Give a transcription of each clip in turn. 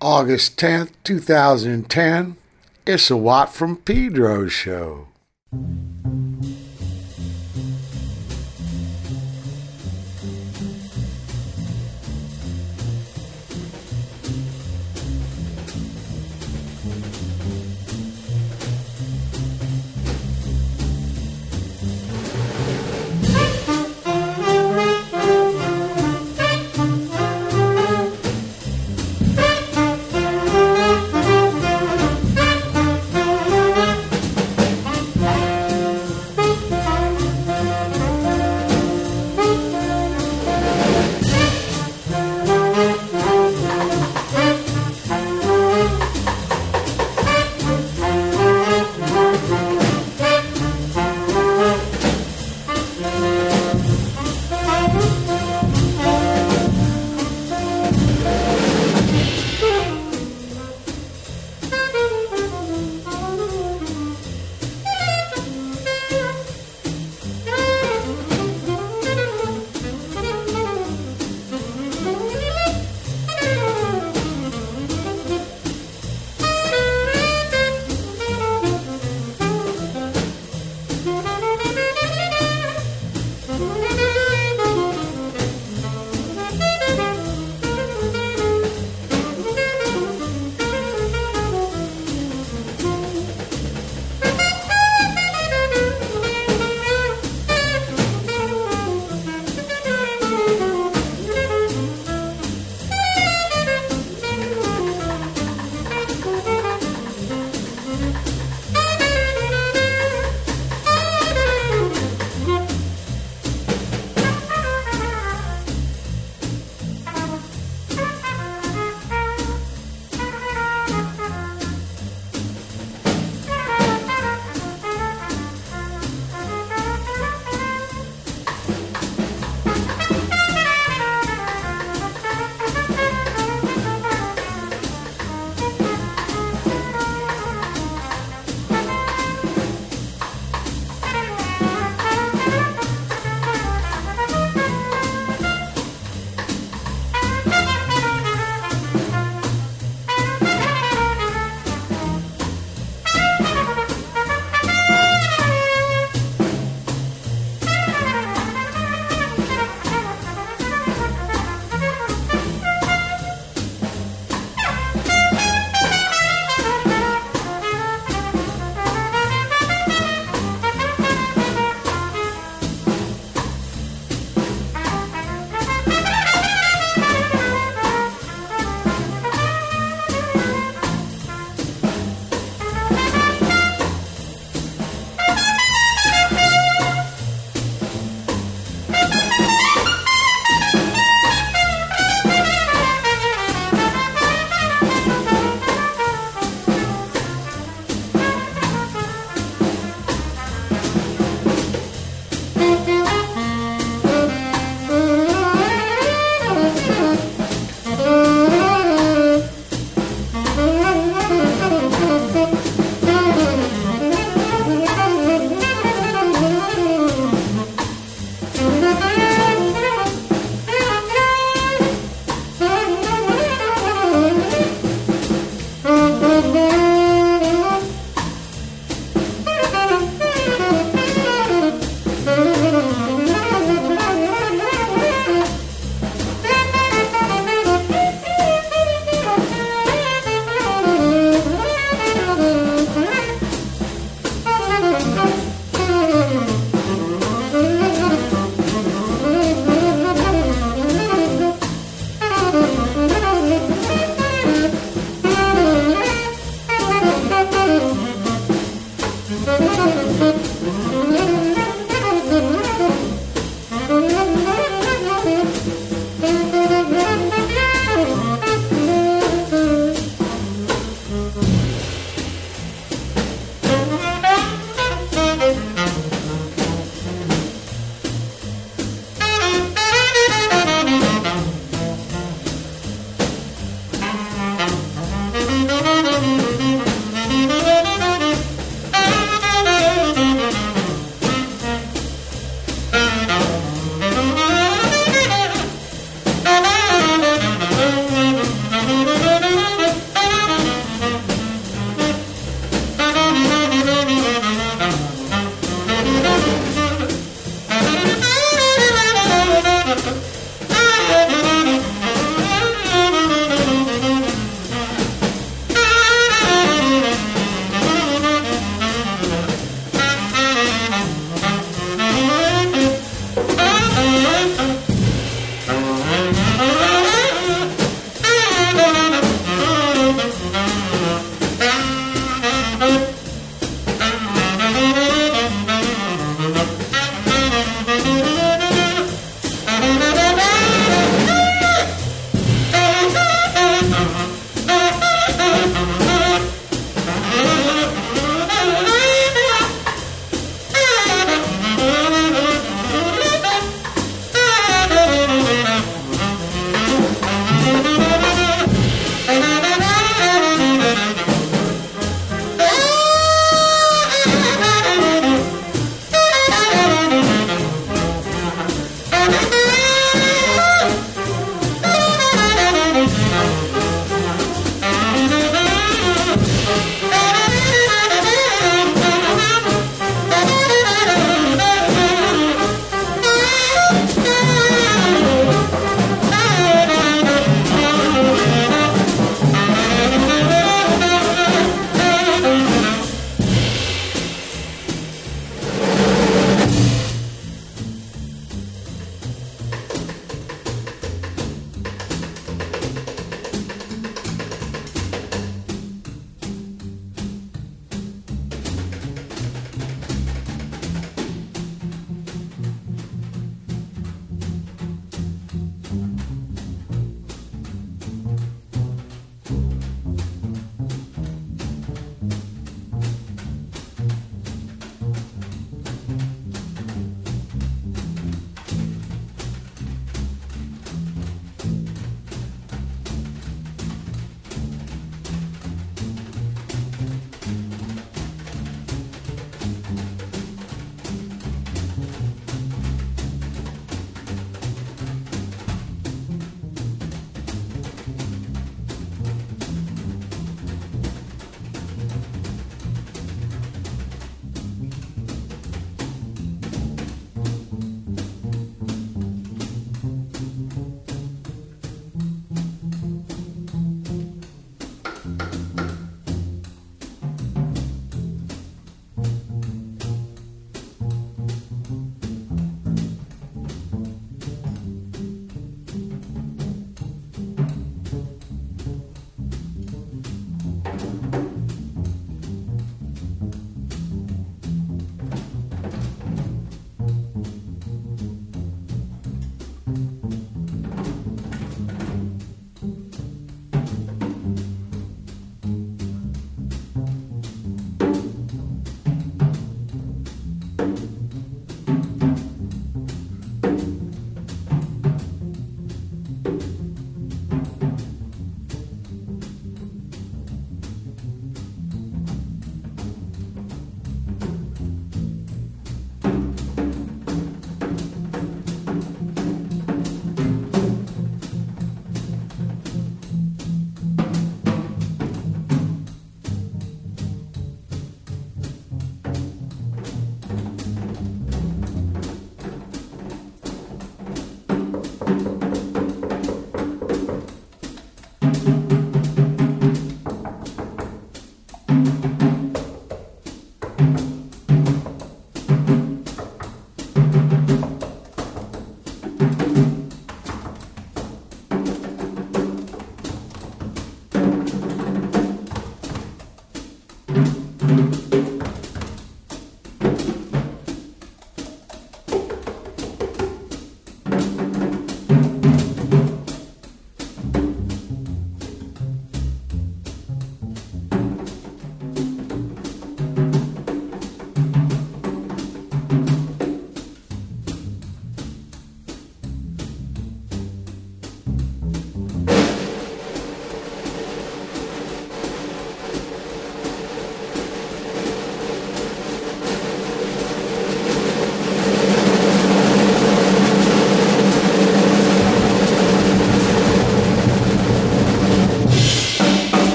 August 10th, 2010. It's a Watt from Pedro show.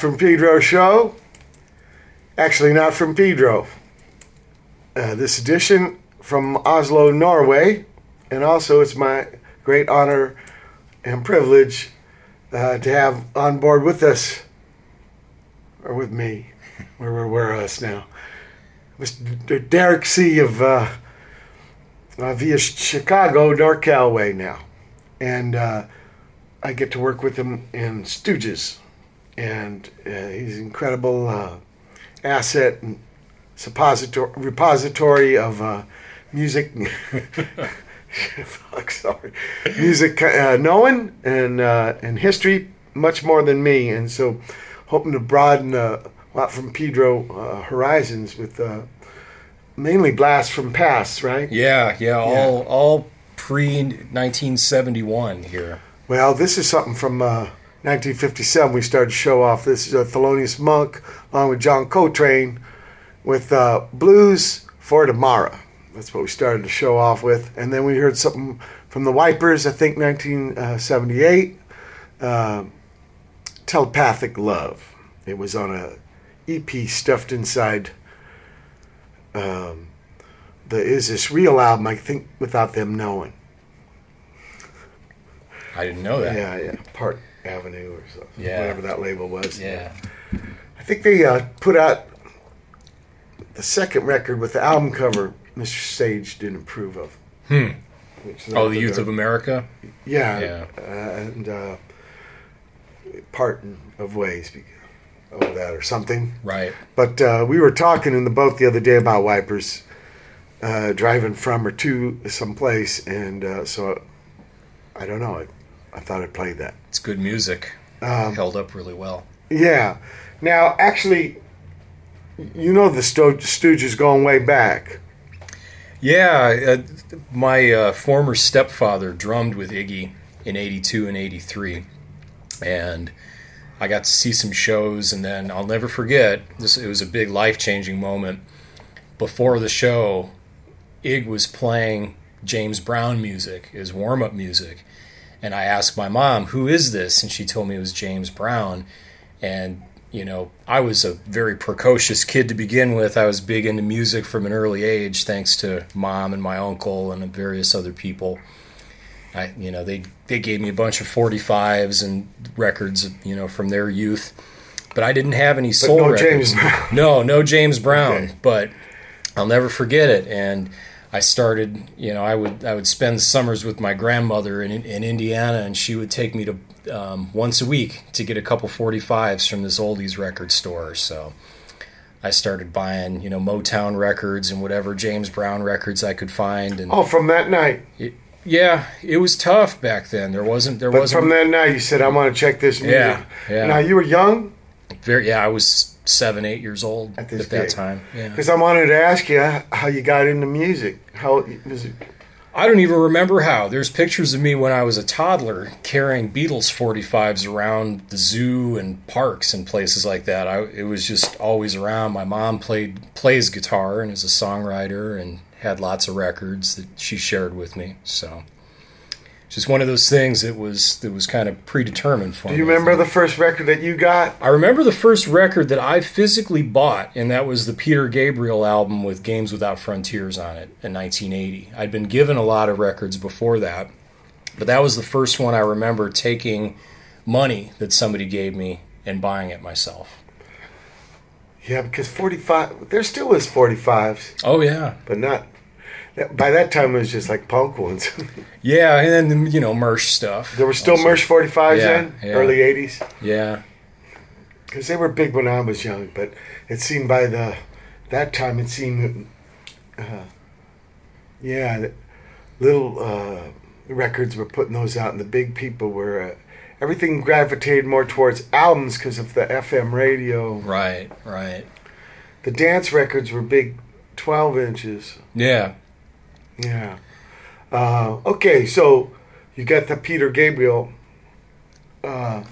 From Pedro show. Actually, not from Pedro. Uh, this edition from Oslo, Norway. And also, it's my great honor and privilege uh, to have on board with us, or with me, where we're, we're us now, Mr. Derek C. of uh, uh, via Chicago, NorCal way now. And uh, I get to work with him in Stooges and uh, he's an incredible uh, asset and repository of uh, music. sorry, music uh, knowing and uh, and history much more than me, and so hoping to broaden uh, Watt from Pedro uh, horizons with uh, mainly blasts from past, right? Yeah, yeah, all all pre 1971 here. Well, this is something from uh, 1957. We started to show off. This is uh, Thelonious Monk along with John Coltrane with uh, Blues for Tomorrow. That's what we started to show off with. And then we heard something from the Wipers, I think 1978, uh, Telepathic Love. It was on a EP stuffed inside um, the Is This Real album, I think, without them knowing. I didn't know that. Yeah, yeah. Park Avenue or so, Yeah. whatever that label was. Yeah. I think they uh, put out the second record with the album cover Mr. Sage didn't approve of. Hmm. Which Oh, the Youth of America. yeah, Yeah. Uh, and uh, parting of ways of that or something. Right. But uh, we were talking in the boat the other day about wipers uh, driving from or to some place, and uh, so I don't know. I, I thought I'd play that. It's good music. Um, Held up really well. Yeah. Now, actually, you know the Sto- Stooges going way back. Yeah, uh, my uh, former stepfather drummed with Iggy in 82 and 83. And I got to see some shows, and then I'll never forget this. It was a big life changing moment. Before the show, Ig was playing James Brown music, his warm up music. And I asked my mom, Who is this? And she told me it was James Brown. And, you know, I was a very precocious kid to begin with. I was big into music from an early age, thanks to mom and my uncle and various other people. I, you know, they they gave me a bunch of 45s and records, you know, from their youth. But I didn't have any soul no records. James No, no James Brown. Okay. But I'll never forget it. And I started, you know, I would I would spend summers with my grandmother in in Indiana, and she would take me to um, once a week to get a couple 45s from this oldies record store. So I started buying, you know, Motown records and whatever James Brown records I could find. And Oh, from that night. yeah, it was tough back then. There wasn't there wasn't from that night, you said, I want to check this music. Yeah, yeah. Now, you were young? Very yeah. I was seven, eight years old At at, that time. Yeah. Because I wanted to ask you how you got into music. How was it? I don't even remember how. There's pictures of me when I was a toddler carrying Beatles 45s around the zoo and parks and places like that. I, it was just always around. My mom played plays guitar and is a songwriter and had lots of records that she shared with me. So just one of those things that was that was kind of predetermined for Do you I remember the first record that you got? I remember the first record that I physically bought, and that was the Peter Gabriel album with Games Without Frontiers on it in 1980. I'd been given a lot of records before that, but that was the first one I remember taking money that somebody gave me and buying it myself. Yeah, because 45, there still is 45s, Oh, yeah. but not. By that time, it was just like punk ones. Yeah, and then, you know, Mersh stuff. there were still Also. Mersh 45s Yeah, then, yeah. early 80s. Yeah. Because they were big when I was young, but it seemed by the that time it seemed, uh, yeah, little uh, records were putting those out, and the big people were. Uh, everything gravitated more towards albums because of the FM radio. Right, right. The dance records were big, twelve inches. Yeah. Yeah. Uh, okay, so you got the Peter Gabriel. Uh,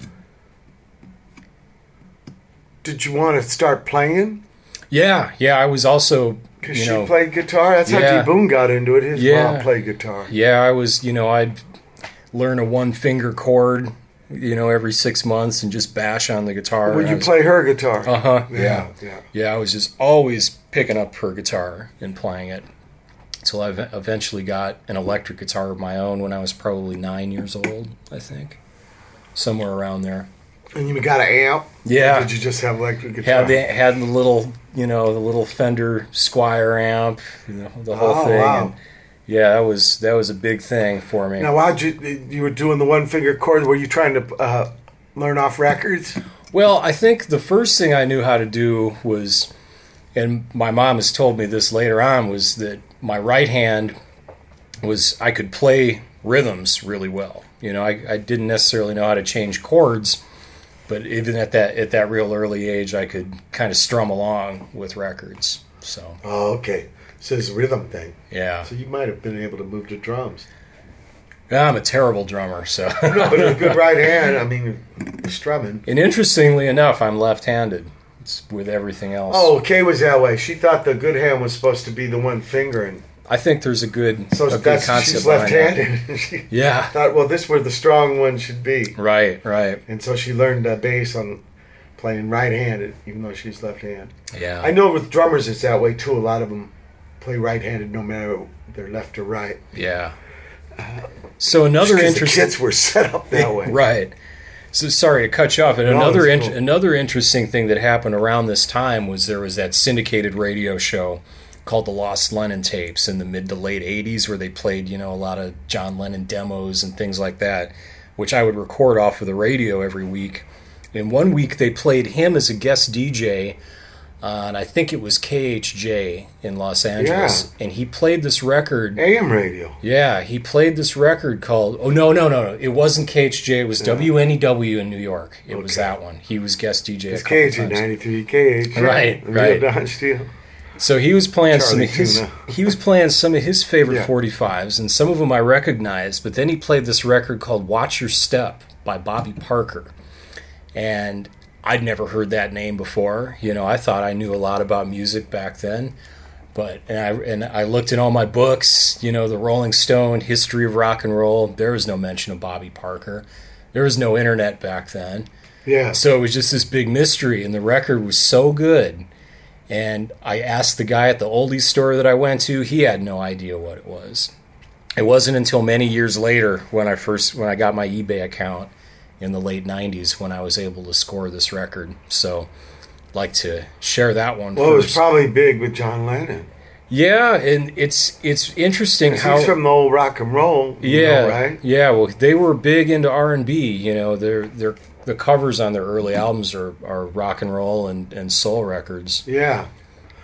did you want to start playing? Yeah, yeah. I was also, Because she know, played guitar. That's how Yeah. D. Boon got into it. His Yeah. mom played guitar. Yeah, I was, you know, I'd learn a one finger chord, you know, every six months and just bash on the guitar. Would you was- play her guitar? Uh huh. Yeah. yeah. Yeah, I was just always picking up her guitar and playing it. Until I eventually got an electric guitar of my own when I was probably nine years old, I think. Somewhere around there. And you got an amp? Yeah. Or did you just have electric guitar? Had the had the little you know the little Fender Squier amp, you know, the whole Oh, thing. wow. And yeah, that was that was a big thing for me. now, why'd you? You were doing the one finger chord. Were you trying to uh, learn off records? Well, I think the first thing I knew how to do was, and my mom has told me this later on, was that my right hand was I could play rhythms really well. You know, I, I didn't necessarily know how to change chords, but even at that at that real early age, I could kind of strum along with records. So Oh, okay. So it's rhythm thing. yeah, So you might have been able to move to drums. Yeah, I'm a terrible drummer. So, No, but a good right hand. I mean, strumming. and interestingly enough, I'm left-handed. With everything else. Oh, Kay was that way. She thought the good hand was supposed to be the one fingering. I think there's a good, So a that's she's left-handed. she Yeah, thought, well, this where the strong one should be, right, right. and so she learned the bass on playing right-handed, even though she's left-handed. Yeah, I know with drummers it's that way too. A lot of them play right-handed, no matter they're left or right. yeah. So another Because the interesting, kids were set up that way. right? So sorry to cut you off. And No, another cool. another interesting thing that happened around this time was there was that syndicated radio show called the Lost Lennon tapes in the mid to late '80s, where they played you know a lot of John Lennon demos and things like that, which I would record off of the radio every week. And one week they played him as a guest DJ on I think it was KHJ in Los Angeles, and he played this record. AM radio. Yeah, he played this record called. Oh no, no, no, no! It wasn't KHJ. It was WNEW in New York. It was that one. He was guest DJ. It's a couple KH times. 93 KH. Right, right. Don Steele. So he was playing some of his. Tuna. he was playing some of his favorite Yeah. 45s, and some of them I recognized. But then he played this record called "Watch Your Step" by Bobby Parker, and I'd never heard that name before. You know, I thought I knew a lot about music back then, but and I and I looked in all my books. You know, the Rolling Stone history of rock and roll. There was no mention of Bobby Parker. There was no internet back then. Yeah. So it was just this big mystery, and the record was so good. And I asked the guy at the oldies store that I went to; he had no idea what it was. It wasn't until many years later when I first when I got my eBay account in the late '90s when I was able to score this record. So, like to share that one Well, it was probably big with John Lennon. yeah, and it's it's interesting how He's from the old rock and roll. yeah, know, right? Yeah, well, they were big into R and B. You know, their their the covers on their early albums are, are rock and roll and, and soul records Yeah.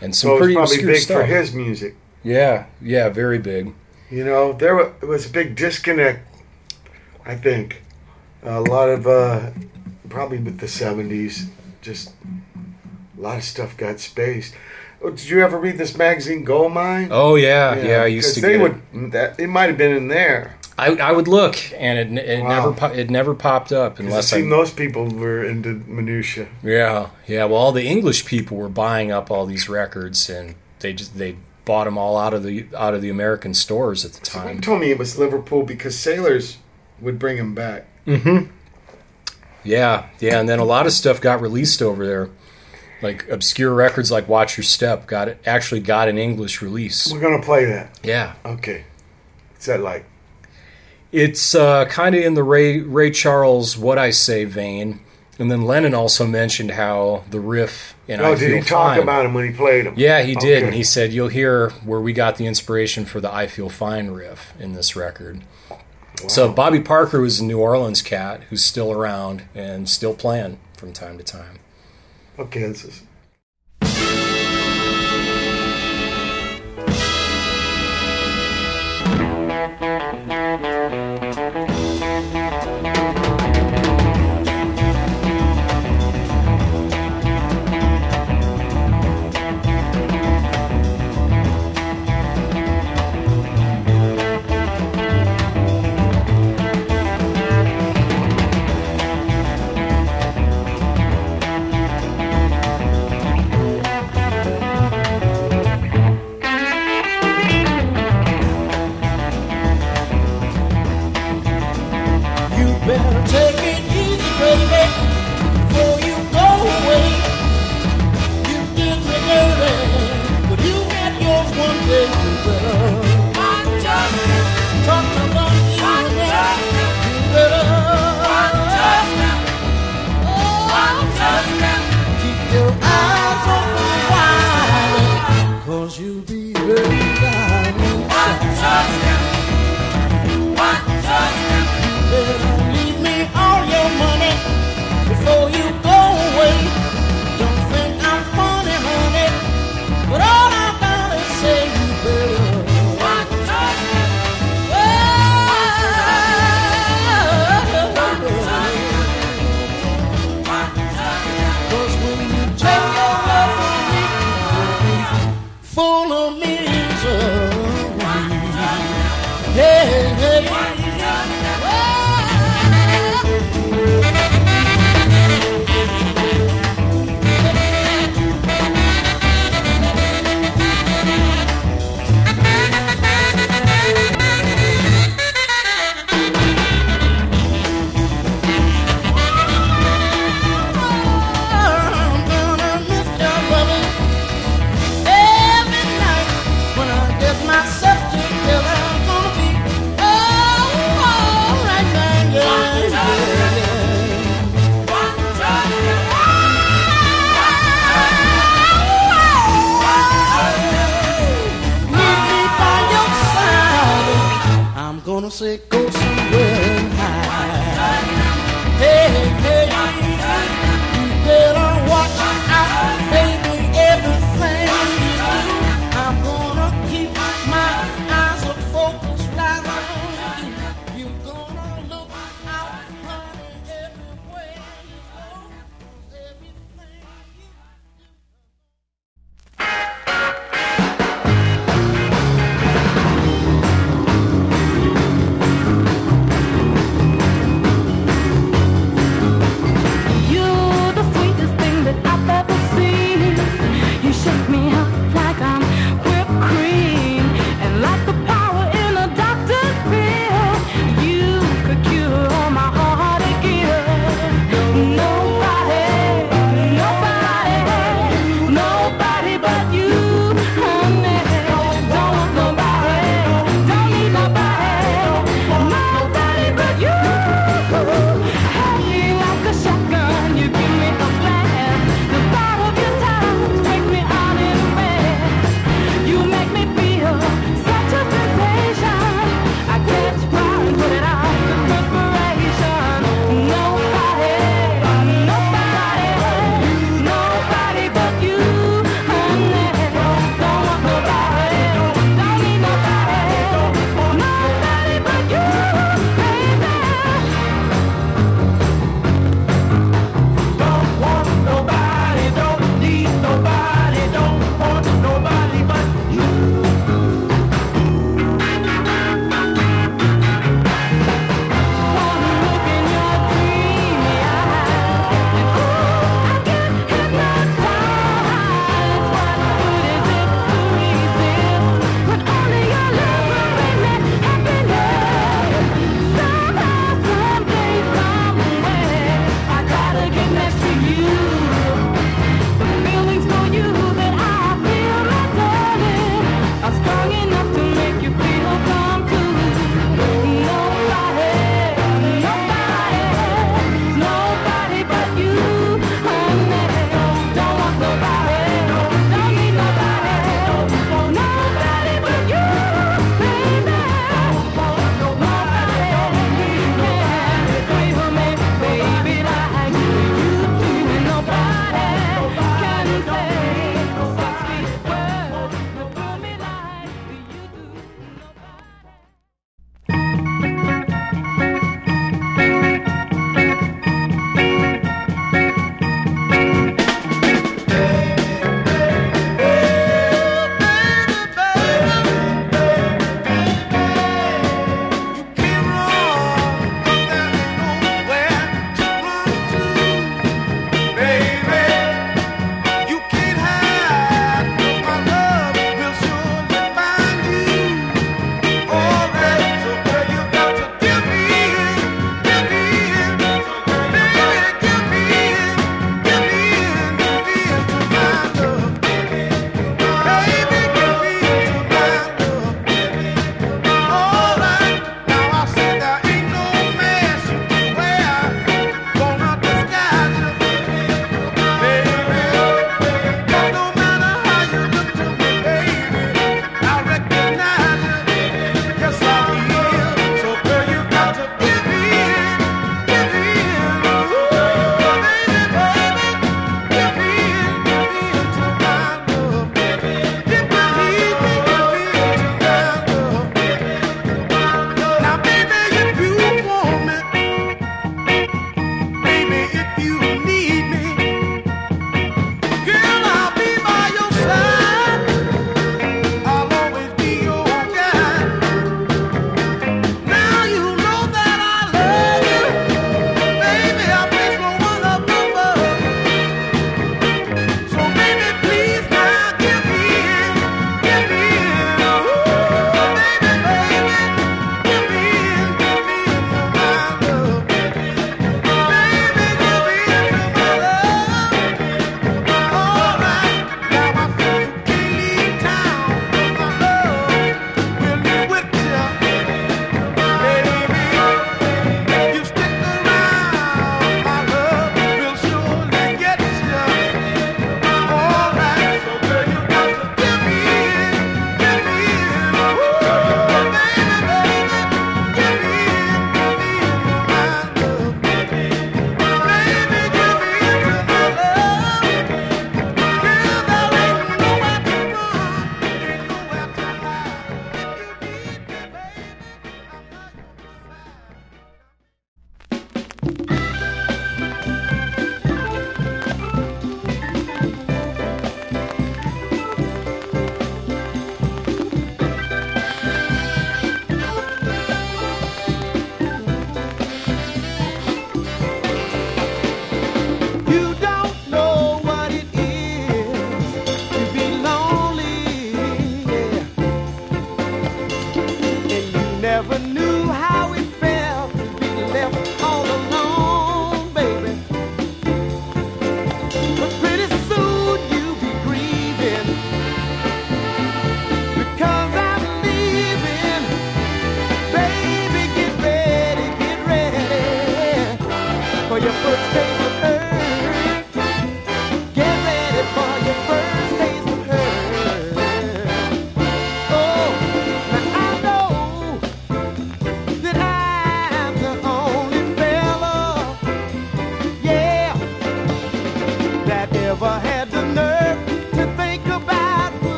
and some So pretty probably big stuff. for his music. Yeah, yeah, very big. You know, there was a big disconnect, I think. A lot of, uh, probably with the 70s, just a lot of stuff got spaced. Oh, did you ever read this magazine, Gold Mine? Oh yeah, yeah. I used to they get would, it. That, it might have been in there. I, I would look, and it, it Wow. never po- it never popped up unless it I. those people were into minutia. Yeah, yeah. Well, all the English people were buying up all these records, and they just they bought them all out of the out of the American stores at the time. told me it was Liverpool because sailors would bring them back. Yeah, yeah. And then a lot of stuff got released over there, like obscure records like "Watch Your Step" got it actually got an English release. We're gonna play that. Yeah, Okay. What's that like? it's uh, kind of in the Ray Ray Charles "What I Say" vein. And then Lennon also mentioned how the riff in Oh, "I did Feel he talk Fine." about him when he played him? Yeah, he did, and he said you'll hear where we got the inspiration for the "I Feel Fine" riff in this record. So Bobby Parker was a New Orleans cat who's still around and still playing from time to time. Up Kansas.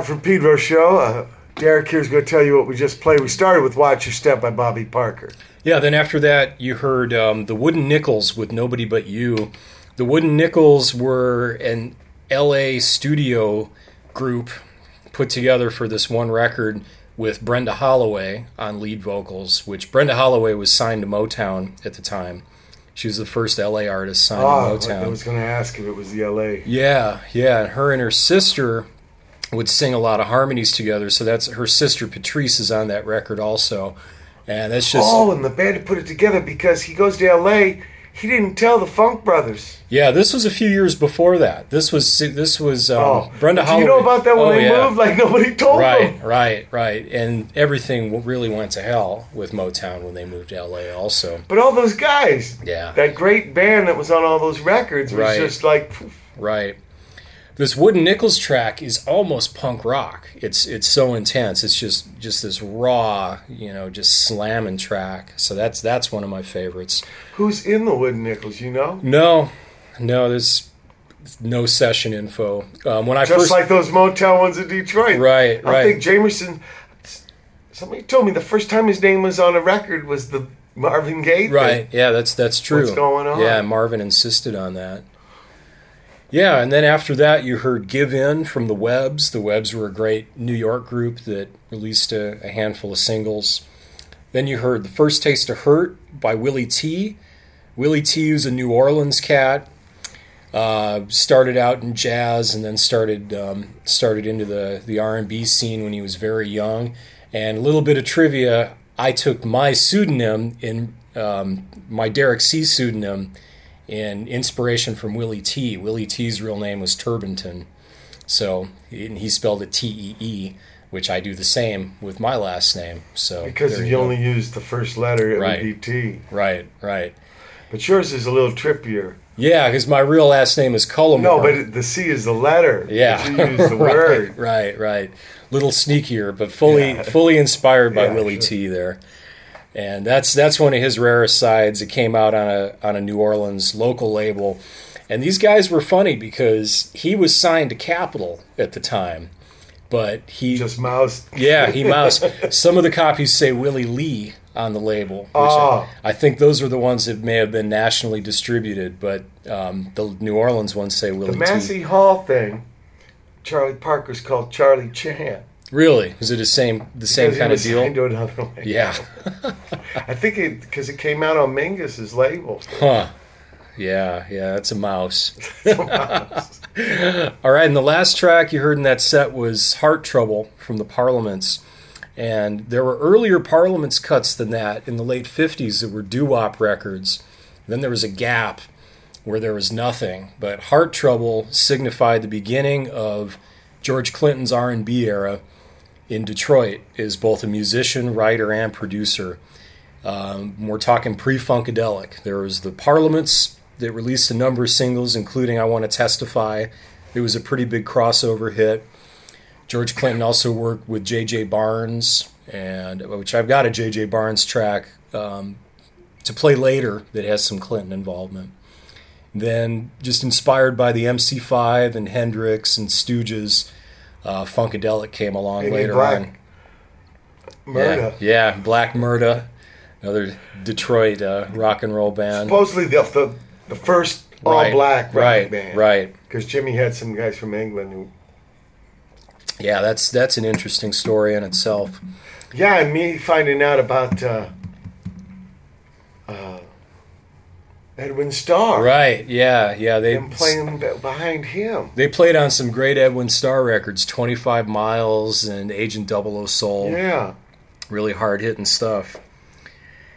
Watt from Pedro Show. Uh, Derek here's going to tell you what we just played. We started with Watch Your Step by Bobby Parker. Yeah, then after that, you heard um, the Wooden Nickels with Nobody But You. The Wooden Nickels were an LA studio group put together for this one record with Brenda Holloway on lead vocals, which Brenda Holloway was signed to Motown at the time. She was the first LA artist signed Oh, to Motown. I was going to ask if it was the LA. Yeah, yeah. And her and her sister would sing a lot of harmonies together. So that's her sister Patrice is on that record also. And that's just Oh, and the band put it together because he goes to LA. He didn't tell the Funk Brothers. yeah. This was a few years before that. This was this was um, Oh, Brenda Do Holloway. you know about that when Oh, they yeah. moved? Like nobody told Right, them. right, right. And everything really went to hell with Motown when they moved to LA. Also, But all those guys, yeah. that great band that was on all those records, was Right. just like, poof. Right. This Wooden Nickels track is almost punk rock. It's it's so intense. It's just just this raw, you know, just slamming track. So that's that's one of my favorites. who's in the Wooden Nickels? You know, No, no, there's no session info. Um, when I just first like those Motown ones in Detroit. Right, I right. think Jamerson. Somebody told me the first time his name was on a record was the Marvin Gaye. Right. Yeah, that's that's true. What's going on? Yeah, Marvin insisted on that. Yeah, and then after that, you heard "Give In" from the Webs. The Webs were a great New York group that released a, a handful of singles. Then you heard "The First Taste of Hurt" by Willie Tee. Willie Tee was a New Orleans cat. Uh, started out in jazz and then started um, started into the the R and B scene when he was very young. And a little bit of trivia: I took my pseudonym in um, my Derek See pseudonym in inspiration from Willie Tee. Willie Tee's real name was Turbinton, so and he spelled it T E E, which I do the same with my last name. So Because if you only use the first letter, it Right. would be T. right, right, But yours is a little trippier. yeah, because my real last name is Cullimore. No, but the C is the letter. Yeah, you use the right, word. Right, right. Little sneakier, but fully Yeah. fully inspired by Yeah, Willie sure. T. There, and that's that's one of his rarest sides. It came out on a on a New Orleans local label, and these guys were funny because he was signed to Capitol at the time, but he Just mouse. yeah he mouse. Some of the copies say Willie Lee on the label, which Oh. I, I think those are the ones that may have been nationally distributed, but um, the New Orleans ones say Willie The T. Massey Hall thing. Charlie Parker's called Charlie Chan. Really? Is it the same the same kind of deal? to another label. Yeah. I think it because it came out on Mingus's label. Huh. Yeah, yeah, that's a mouse. All right, and the last track you heard in that set was Heart Trouble from the Parliaments. And there were earlier Parliaments cuts than that in the late 50s that were doo wop records. Then there was a gap where there was nothing. But Heart Trouble signified the beginning of George Clinton's R&B era in Detroit is both a musician, writer, and producer. Um, we're talking pre-funkadelic. There was the Parliaments, that released a number of singles, including "I Want to Testify." It was a pretty big crossover hit. George Clinton also worked with J.J. Barnes, and which I've got a J.J. Barnes track um, to play later that has some Clinton involvement. Then, just inspired by the MC5 and Hendrix and Stooges, uh, Funkadelic came along Maybe later Black on. Merda. Yeah, yeah, Black Merda, another Detroit uh, rock and roll band. Supposedly the, the the first all Right, black rock right, band. right. Because Jimmy had some guys from England who. Yeah, that's that's an interesting story in itself. Yeah, and me finding out about uh, uh, Edwin Starr. Right? Yeah, yeah. They And playing behind him. they played on some great Edwin Starr records, Twenty Five Miles and Agent Double O Soul. Yeah. really hard hitting stuff.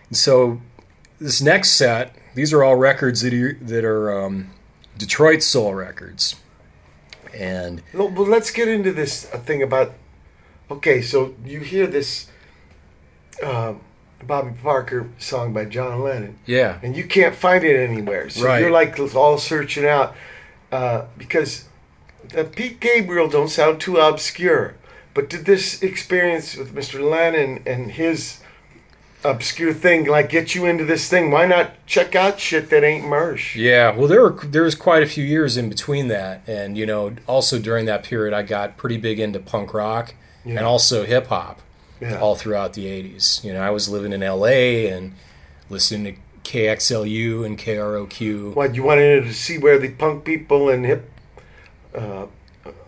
And so this next set, these are all records that are, that are um, Detroit soul records, and but let's get into this uh, thing about. Okay, so you hear this uh, Bobby Parker song by John Lennon, yeah, and you can't find it anywhere. So Right. you're like all searching out uh, because the Pete Gabriel don't sound too obscure. But did this experience with Mr. Lennon and his obscure thing like get you into this thing? Why not check out shit that ain't Mersh? yeah. Well, there were there was quite a few years in between that, and you know, also during that period, I got pretty big into punk rock Yeah. and also hip hop Yeah. all throughout the '80s. You know, I was living in L.A. and listening to KXLU and KROQ. What you wanted to see where the punk people and hip uh,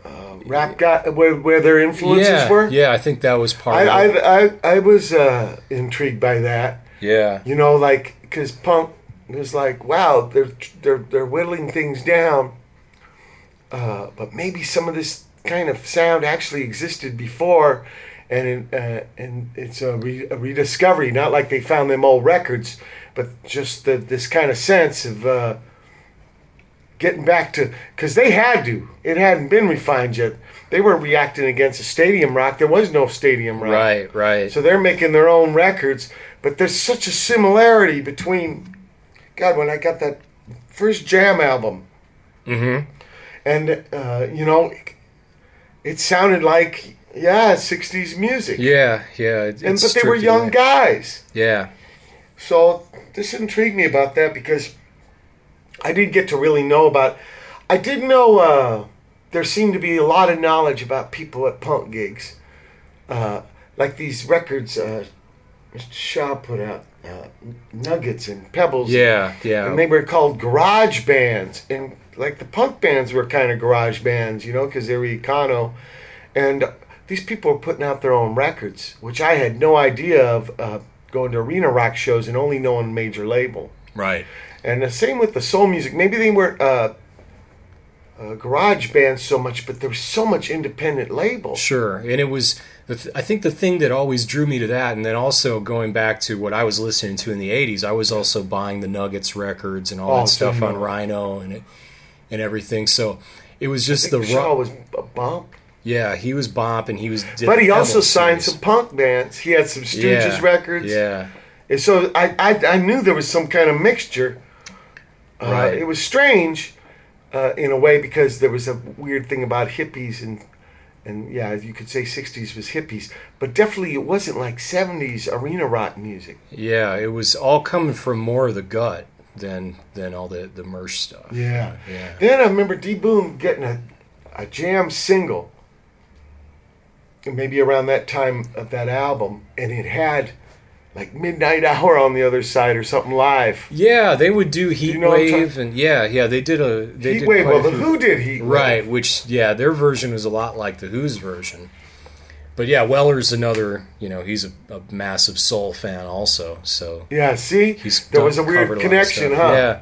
uh, rap got where where their influences yeah, were? yeah. I think that was part I, of it. I I I was uh, intrigued by that. Yeah, You know, like because punk was like, wow, they're they're they're whittling things down, uh, but maybe some of this kind of sound actually existed before, and it, uh, and it's a, re- a rediscovery. Not like they found them old records, but just the, this kind of sense of uh, getting back to because they had to. It hadn't been refined yet. They were reacting against a stadium rock. There was no stadium rock. right, right. So they're making their own records, but there's such a similarity between. God, when I got that first Jam album, mm-hmm. and uh, you know, it sounded like yeah, '60s music. Yeah, yeah. it- and but they were young away. guys. Yeah, So this intrigued me about that because I didn't get to really know about. I did know uh, there seemed to be a lot of knowledge about people at punk gigs, uh, like these records uh, Mr. Shaw put out, uh, Nuggets and Pebbles. yeah, yeah. And they were called garage bands, and like the punk bands were kind of garage bands, you know, because they were econo, and these people were putting out their own records, which I had no idea of. Uh, going to arena rock shows and only knowing major label, right. and the same with the soul music. Maybe they weren't uh, uh, garage bands so much, but there was so much independent label. Sure, and it was. The I think the thing that always drew me to that, and then also going back to what I was listening to in the '80s, I was also buying the Nuggets records and all Oh, that stuff on Rhino and it, and everything. So it was just the Shaw ru- was a bump, yeah. He was Bomp, and he was. but he also signed series. some punk bands. He had some Stooges yeah, records. Yeah, And so I, I, I knew there was some kind of mixture. Uh, Right. It was strange uh, in a way because there was a weird thing about hippies and and yeah, you could say '60s was hippies, but definitely it wasn't like '70s arena rock music. yeah. It was all coming from more of the gut than than all the the mersh stuff. Yeah. yeah. Then I remember D. Boon getting a a jam single, maybe around that time of that album, and it had like Midnight Hour on the other side or something live. Yeah, they would do Heat you know Wave, and yeah, yeah, they did a they Heat did Wave. Well, the Who did Heat Wave. Right, which yeah, their version was a lot like the Who's version. But yeah, Weller's another, you know, he's a, a massive soul fan also. So Yeah, see, he's there was a weird connection, huh? Yeah.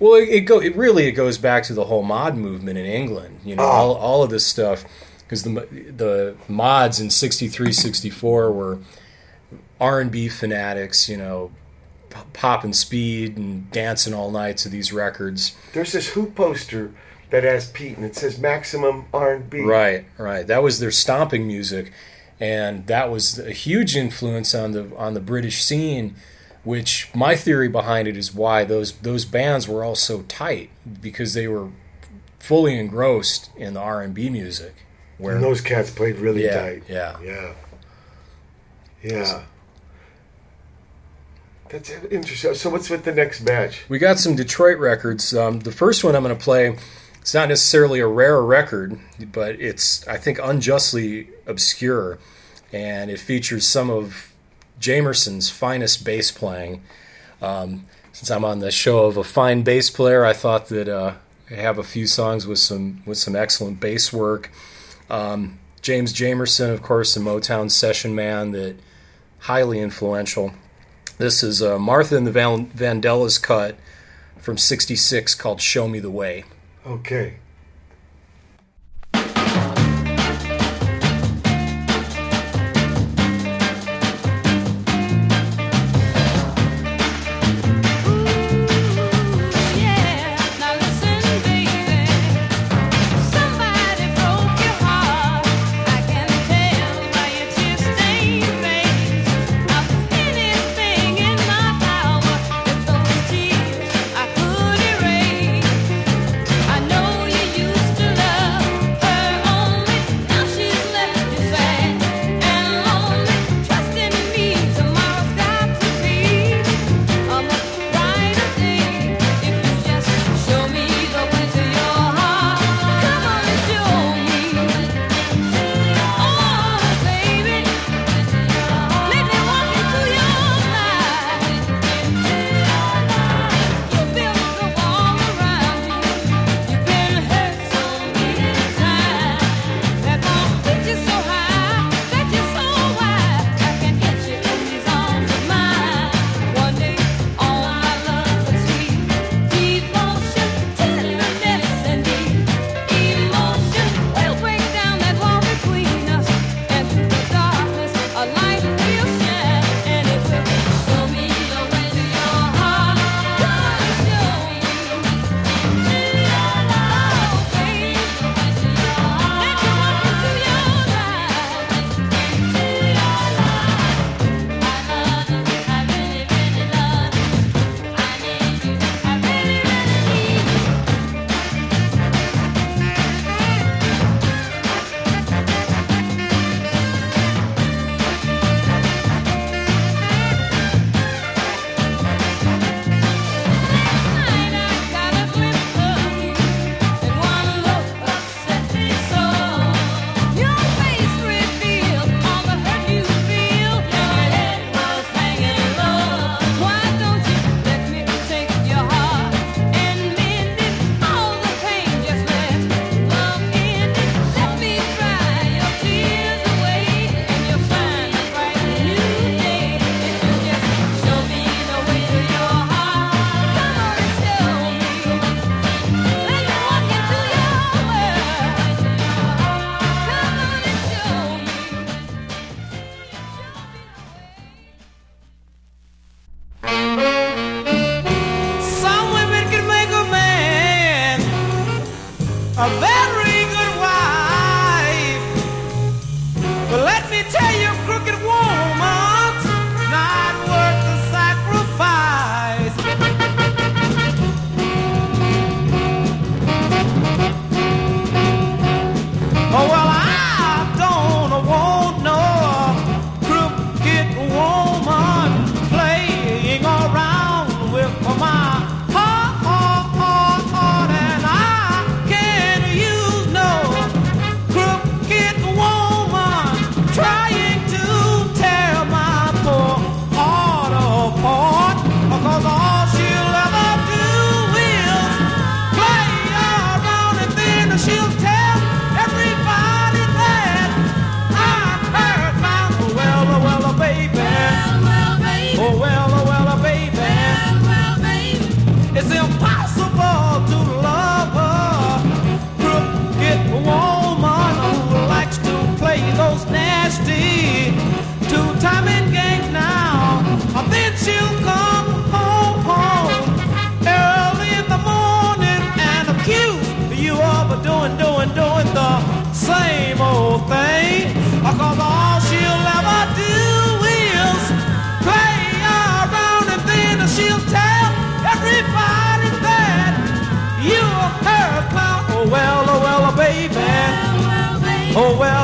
Well, it, it go it really it goes back to the whole mod movement in England. You know, Oh. all, all of this stuff because the the mods in 63 64 were R&B fanatics, you know, pop and speed and dancing all night to these records. There's this Who poster that has Pete and it says maximum R&B. Right, right. That was their stomping music and that was a huge influence on the on the British scene which my theory behind it is why those those bands were all so tight because they were fully engrossed in the R&B music. Where and those cats played really yeah, tight. Yeah. Yeah. Yeah. That's interesting. So, what's with the next match? We got some Detroit records. Um, the first one I'm going to play, it's not necessarily a rare record, but it's, I think, unjustly obscure. And it features some of Jamerson's finest bass playing. Um, since I'm on the show of a fine bass player, I thought that uh, I have a few songs with some with some excellent bass work. Um, James Jamerson, of course, the Motown session man that highly influential. This is uh, Martha and the Van- Vandellas cut from 66 called Show Me the Way. Okay. Oh, well,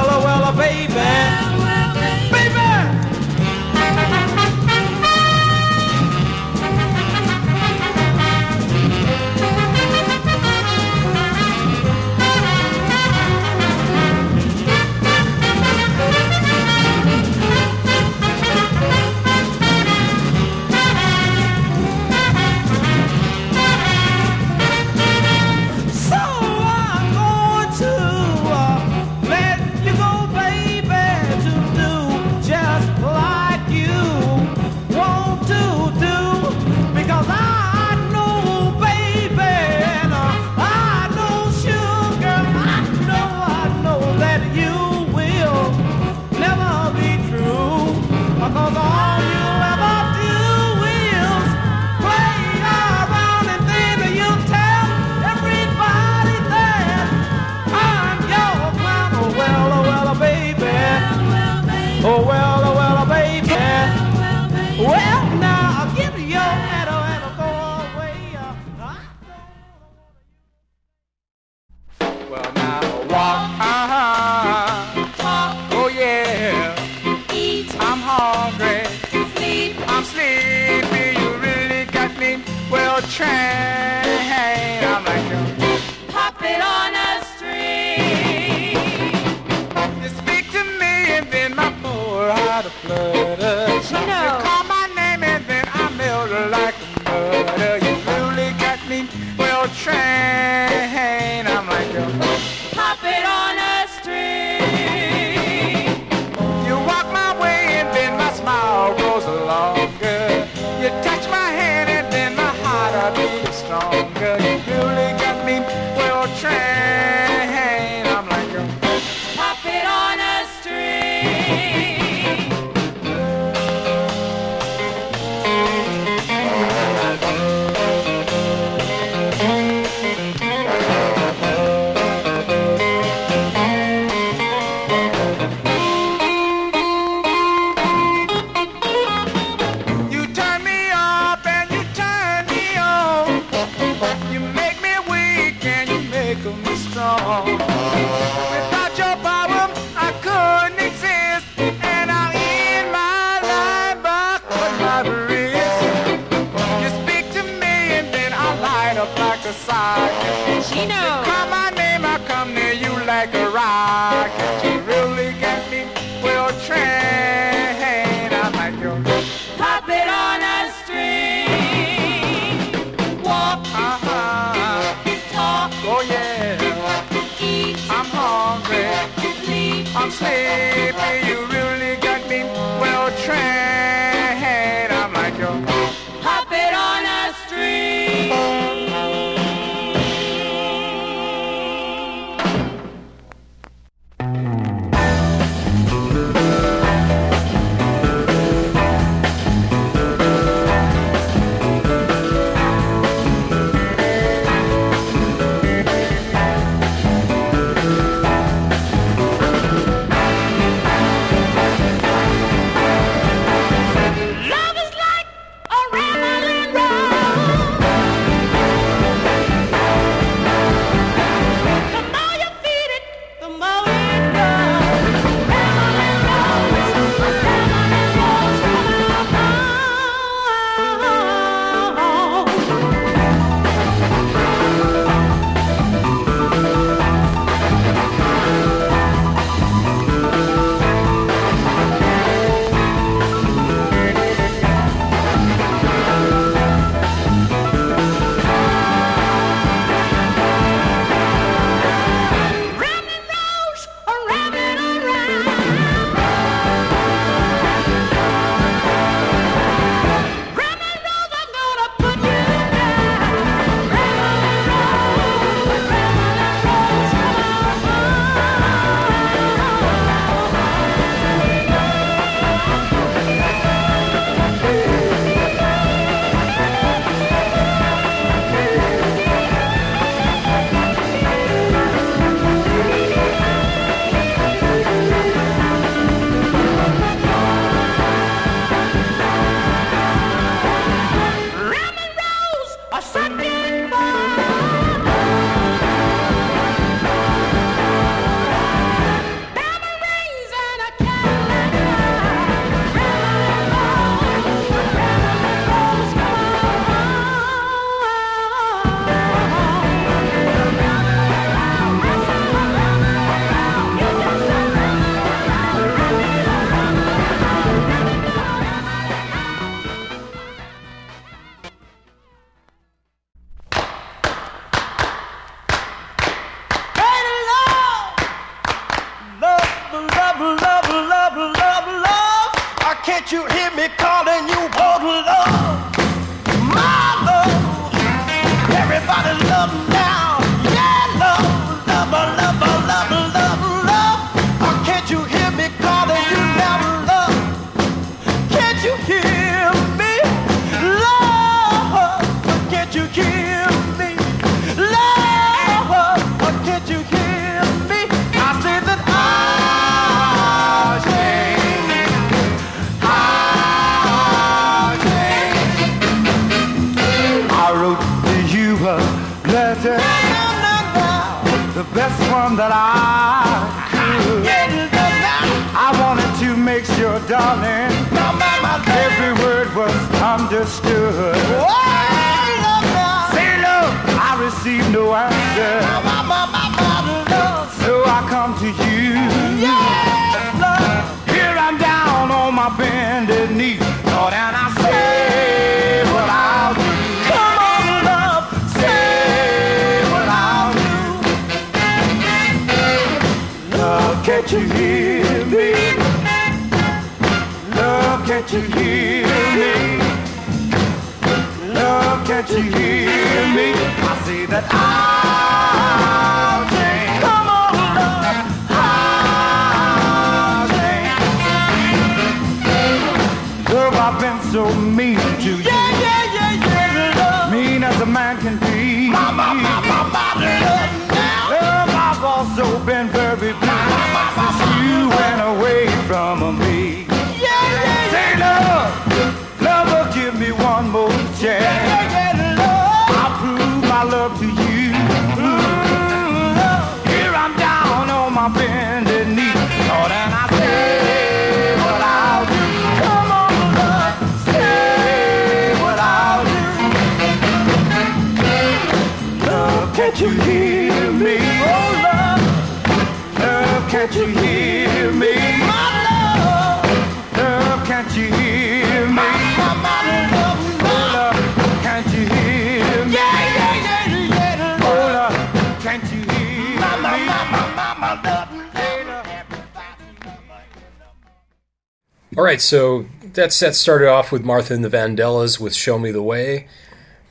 right, so that set started off with Martha and the Vandellas with Show Me the Way.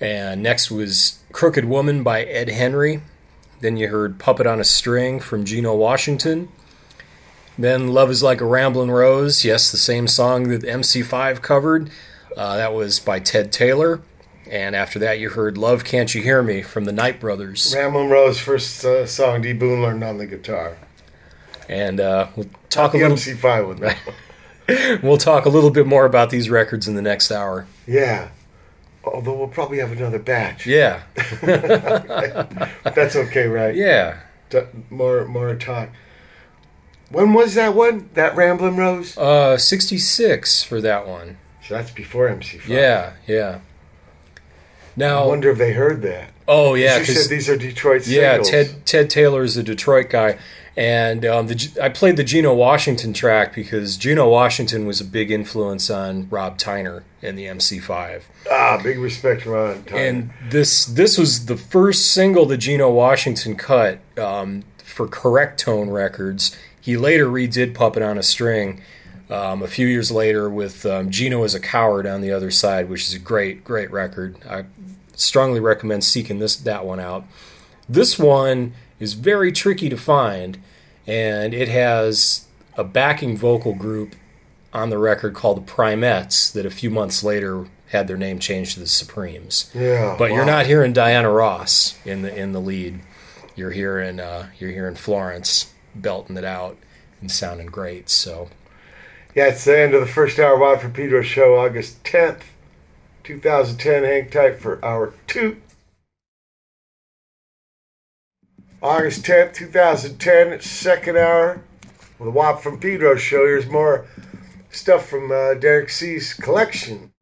And next was Crooked Woman by Edd Henry. Then you heard Puppet on a String from Gino Washington. Then Love is Like a Ramblin' Rose. Yes, the same song that MC5 covered. Uh, that was by Ted Taylor. And after that, you heard Love Can't You Hear Me from the Knight Brothers. Ramblin' Rose first uh, song D. Boon learned on the guitar. And uh, we'll talk a The little. MC5 with that. We'll talk a little bit more about these records in the next hour. Yeah. Although we'll probably have another batch. Yeah, That's okay, right? yeah. D- more more talk. When was that one? That Ramblin' Rose? Uh, 66 for that one. So that's before MC5. Yeah, yeah. I Now, wonder if they heard that. oh yeah, you said these are Detroit Singles. yeah. Ted Ted Taylor is a Detroit guy, and um, the, I played the Gino Washington track because Gino Washington was a big influence on Rob Tyner and the MC5. Ah, big respect, Ron. Tyler. And this this was the first single that Gino Washington cut um, for Correc-Tone Records. He later redid "Puppet on a String" um, a few years later with um, Gino Is a Coward on the other side, which is a great great record. I strongly recommend seeking this that one out. This one is very tricky to find, and it has a backing vocal group on the record called the Primettes that a few months later had their name changed to the Supremes. yeah, But you're not hearing Diana Ross in the in the lead. You're hearing uh, you're hearing Florence belting it out and sounding great. So Yeah, it's the end of the first hour of Watt from Pedro show, August 10th, 2010. Hang tight for hour two. August 10th, 2010, second hour with the Watt from Pedro show. Here's more stuff from uh, Derek See's collection.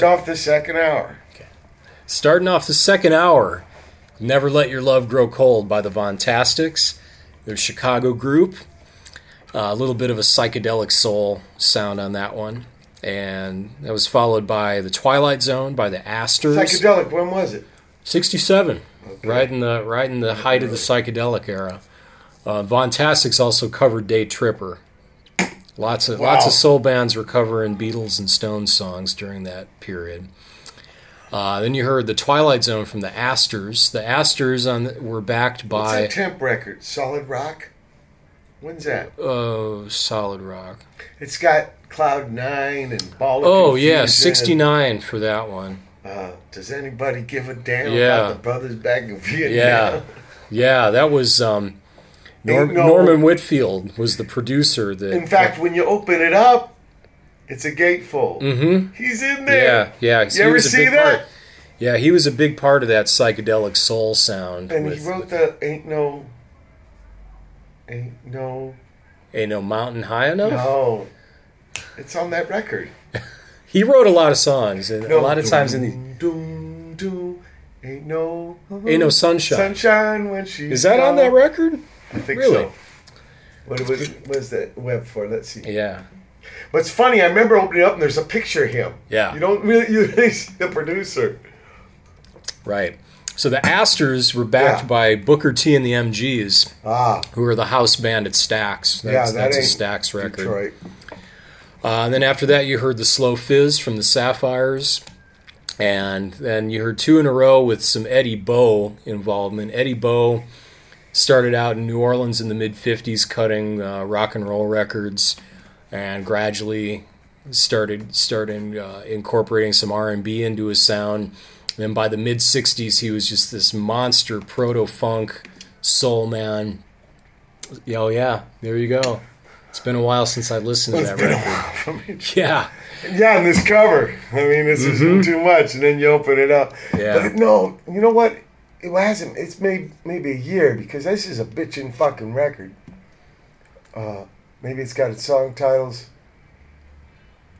starting off the second hour. Okay. Starting off the second hour, Never Let Your Love Grow Cold by the Vontastics. They're Chicago group. Uh, a little bit of a psychedelic soul sound on that one. And that was followed by The Twilight Zone by the Astors. Psychedelic, when was it? 67. Okay. Right in the right in the height of the psychedelic era. Uh, Vontastics also covered Day Tripper Lots of wow. lots of soul bands were covering Beatles and Stones songs during that period. Uh, then you heard the Twilight Zone from the Astors. The Astors on were backed by Temp record? Solid Rock. When's that? Oh, Solid Rock. It's got Cloud Nine and Ball. oh Confusion. yeah, sixty nine for that one. Uh, does anybody give a damn yeah. about the brothers back in Vietnam? Yeah, yeah, that was. Um, Norm, no- Norman Whitfield was the producer. That In fact, when you open it up, it's a gatefold. Mm-hmm. He's in there. yeah, yeah. You ever was a see big that? Part, yeah, he was a big part of that psychedelic soul sound. And with, he wrote the "Ain't No, Ain't No, "Ain't No Mountain High Enough." No." It's on that record. He wrote a lot of songs, and No. a lot of times in the Doom, doom, doom, ain't no, "Ain't No Sunshine." sunshine when she. Is that on that record? I think Really? so. What was what is that web for? Let's see. Yeah, But it's funny. I remember opening up and there's a picture of him. Yeah. You don't really you really see the producer. right. So the Astors were backed Yeah. by Booker T and the MGs, Ah, who were the house band at Stax. yeah, That's, that that's a Stax record. Detroit. Uh, and then after that, you heard the Slow Fizz from the Sapphires. And then you heard two in a row with some Eddie Bo involvement. Eddie Bo started out in New Orleans in the mid 50s cutting uh, rock and roll records and gradually started started uh, incorporating some R&B into his sound. And then by the mid 60s, he was just this monster proto funk soul man. Oh, yeah, there you go. It's been a while since I've listened to that record. Yeah. Yeah, and this cover. I mean, this isn't too much, and then you open it up. Mm-hmm. Yeah. But no, you know what? It hasn't. It's maybe maybe a year because this is a bitchin' fucking record. Uh, maybe it's got its song titles.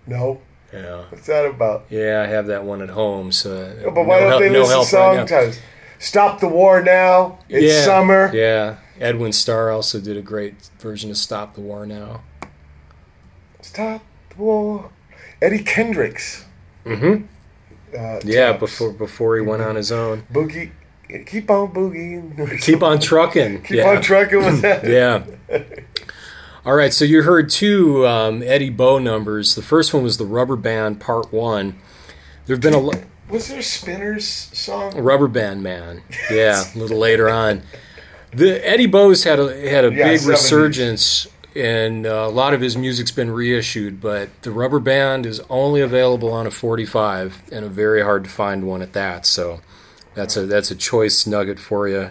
No, Yeah. what's that about? Yeah, I have that one at home. So, No, but why no don't help- they no list the song right titles? Stop the war now. It's yeah, summer. Yeah, Edwin Starr also did a great version of "Stop the War Now." Stop the war. Eddie Kendricks. Mm-hmm. Uh, Yeah, tops. before before he went on his own. boogie. Keep on boogieing. Keep on trucking. Keep yeah. on trucking with that. Yeah. All right, so you heard two um, Eddie Bo numbers. The first one was the Rubber Band Part One. There've been a lo- Was there a Spinners song? Rubber Band Man. Yeah, a little later on. The Eddie Bo's had a had a Yeah, big 70s. resurgence, and uh, a lot of his music's been reissued. But the Rubber Band is only available on a 45, and a very hard to find one at that. So that's a that's a choice nugget for you,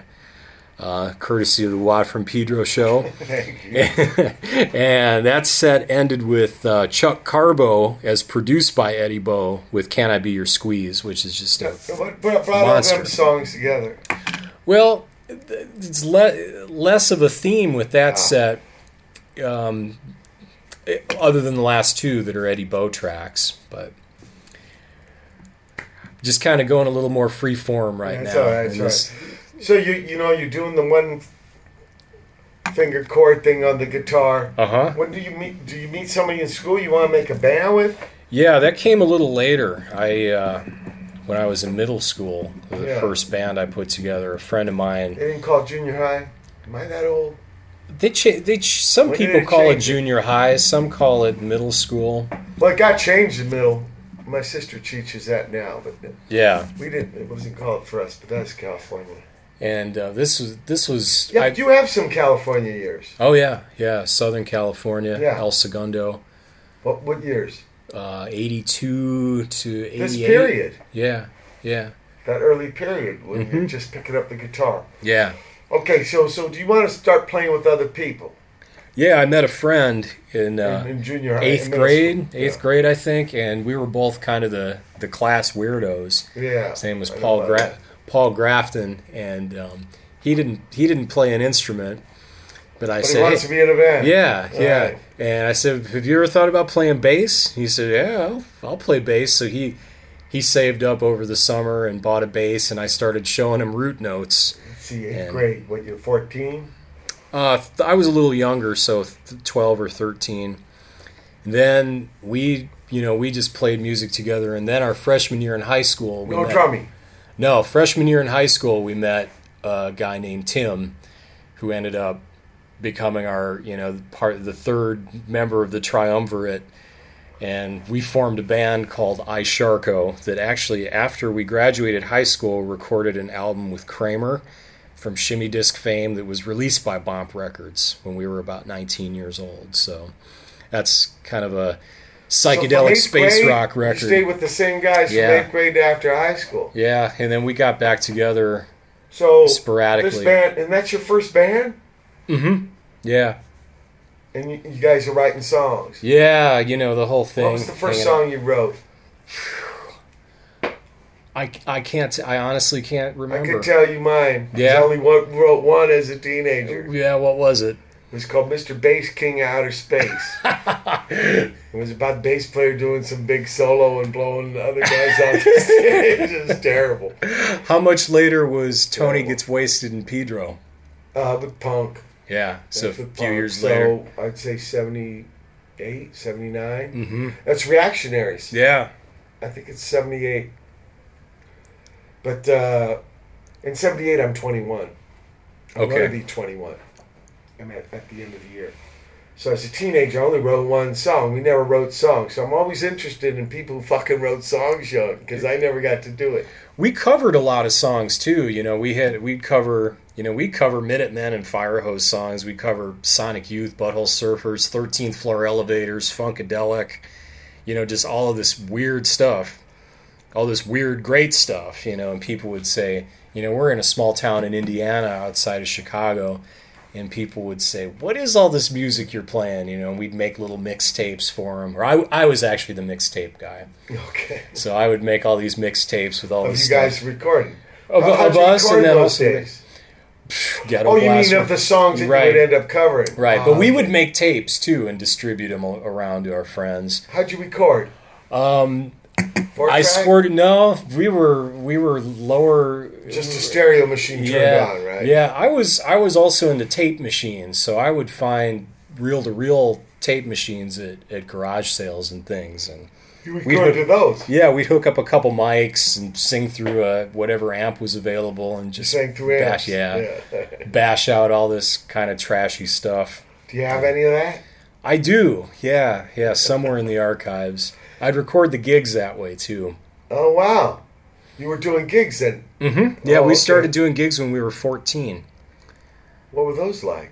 uh, courtesy of the Watt from Pedro show. Thank you. and that set ended with uh, Chuck Carbo as produced by Eddie Bo with "Can I Be Your Squeeze," which is just a What brought, brought all Monster. them songs together? Well, it's le- less of a theme with that set, um, other than the last two that are Eddie Bo tracks, but just kind of going a little more free form right That's now. all right. That's this- right. So you you know you're doing the one finger chord thing on the guitar. Uh-huh. When do you meet? Do you meet somebody in school you want to make a band with? Yeah, that came a little later. I uh, when I was in middle school, the Yeah. first band I put together, a friend of mine. They didn't call it junior high. Am I that old? They cha- they ch- some When people it call it change? junior high, some call it middle school. Well, it got changed in middle. My sister teaches that now, but Yeah, we didn't. It wasn't called for us, but that's California. and uh, this was this was Yeah, I- you have some California years. Oh yeah, yeah, Southern California, Yeah. El Segundo, What what years? uh, eighty-two to eighty-eight. This period, Yeah, yeah, that early period when Mm-hmm. you're just picking up the guitar. yeah, Okay, so so do you want to start playing with other people yeah. I met a friend in, uh, in, in junior high, eighth grade, eighth grade, I think, and we were both kind of the the class weirdos. Yeah, yeah. His name was I Paul Gra- Paul Grafton, and um, he didn't he didn't play an instrument, but I But he said, wants "Hey, to be in a band. Yeah, yeah. Right. And I said, "Have you ever thought about playing bass?" He said, "Yeah, I'll, I'll play bass." So he he saved up over the summer and bought a bass, and I started showing him root notes. See, eighth grade. What you're 14? Uh, I was a little younger, so th- twelve or thirteen. And then we, you know, we just played music together. And then our freshman year in high school, we No met, drumming. No, freshman year in high school, we met a guy named Tim, who ended up becoming our, you know, part the third member of the triumvirate, and we formed a band called I Sharko that actually, after we graduated high school, recorded an album with Kramer from Shimmy Disc fame that was released by Bomp Records when we were about 19 years old. So that's kind of a psychedelic eighth space grade, rock You stayed with the same guys Yeah. from eighth grade after high school. Yeah, and then we got back together. So Sporadically. this band, and that's your first band, Mm-hmm. Yeah, and you, you guys are writing songs. yeah, you know the whole thing. What was the first hanging out. song you wrote? I, I can't. I honestly can't remember. I could tell you mine. Yeah? I only one, wrote one as a teenager. Yeah, what was it? It was called Mr. Bass King of Outer Space. it was about bass player doing some big solo and blowing the other guys off the stage. It was terrible. How much later was Tony Terrible. gets wasted in Pedro? Uh, with punk. Yeah, so a few punk. years later. so. I'd say 78, 79. hmm That's Reactionaries. Yeah, I think it's 78. But uh, in 78, I'm 21. I'm Okay. going to be 21. I'm at, at the end of the year. So as a teenager, I only wrote one song. We never wrote songs. So I'm always interested in people who fucking wrote songs young because I never got to do it. we covered a lot of songs too. You know, we had we'd cover. You know, we'd cover Minutemen and Firehose songs. We cover Sonic Youth, Butthole Surfers, Thirteenth Floor Elevators, Funkadelic. You know, just all of this weird stuff, all this weird great stuff. You know, and people would say, you know, we're in a small town in Indiana outside of Chicago. And people would say, "What is all this music you're playing?" You know, and we'd make little mixtapes for them. Or I, I was actually the mixtape guy, Okay. so I would make all these mixtapes with all Of this you stuff. guys recording. Of- How- of us, and then also- days? Ghetto Oh, you mean of the songs that Right. you would end up covering? Right, Ah, but we would make tapes too and distribute them around to our friends. How'd you record? Um, Four I track? scored no. We were we were lower. Just a stereo machine turned yeah, on, right? yeah. I was I was also into tape machines, so I would find reel to reel tape machines at, at garage sales and things, and You We'd recorded hook- to those. yeah, we'd hook up a couple mics and sing through uh, whatever amp was available and just Sang through amps. bash, yeah, bash out all this kind of trashy stuff. Do you have any of that? I do. Yeah, yeah, somewhere in the archives. I'd record the gigs that way too. Oh wow, you were doing gigs then. Mm-hmm. Yeah, Oh, we okay. started doing gigs when we were 14. What were those like?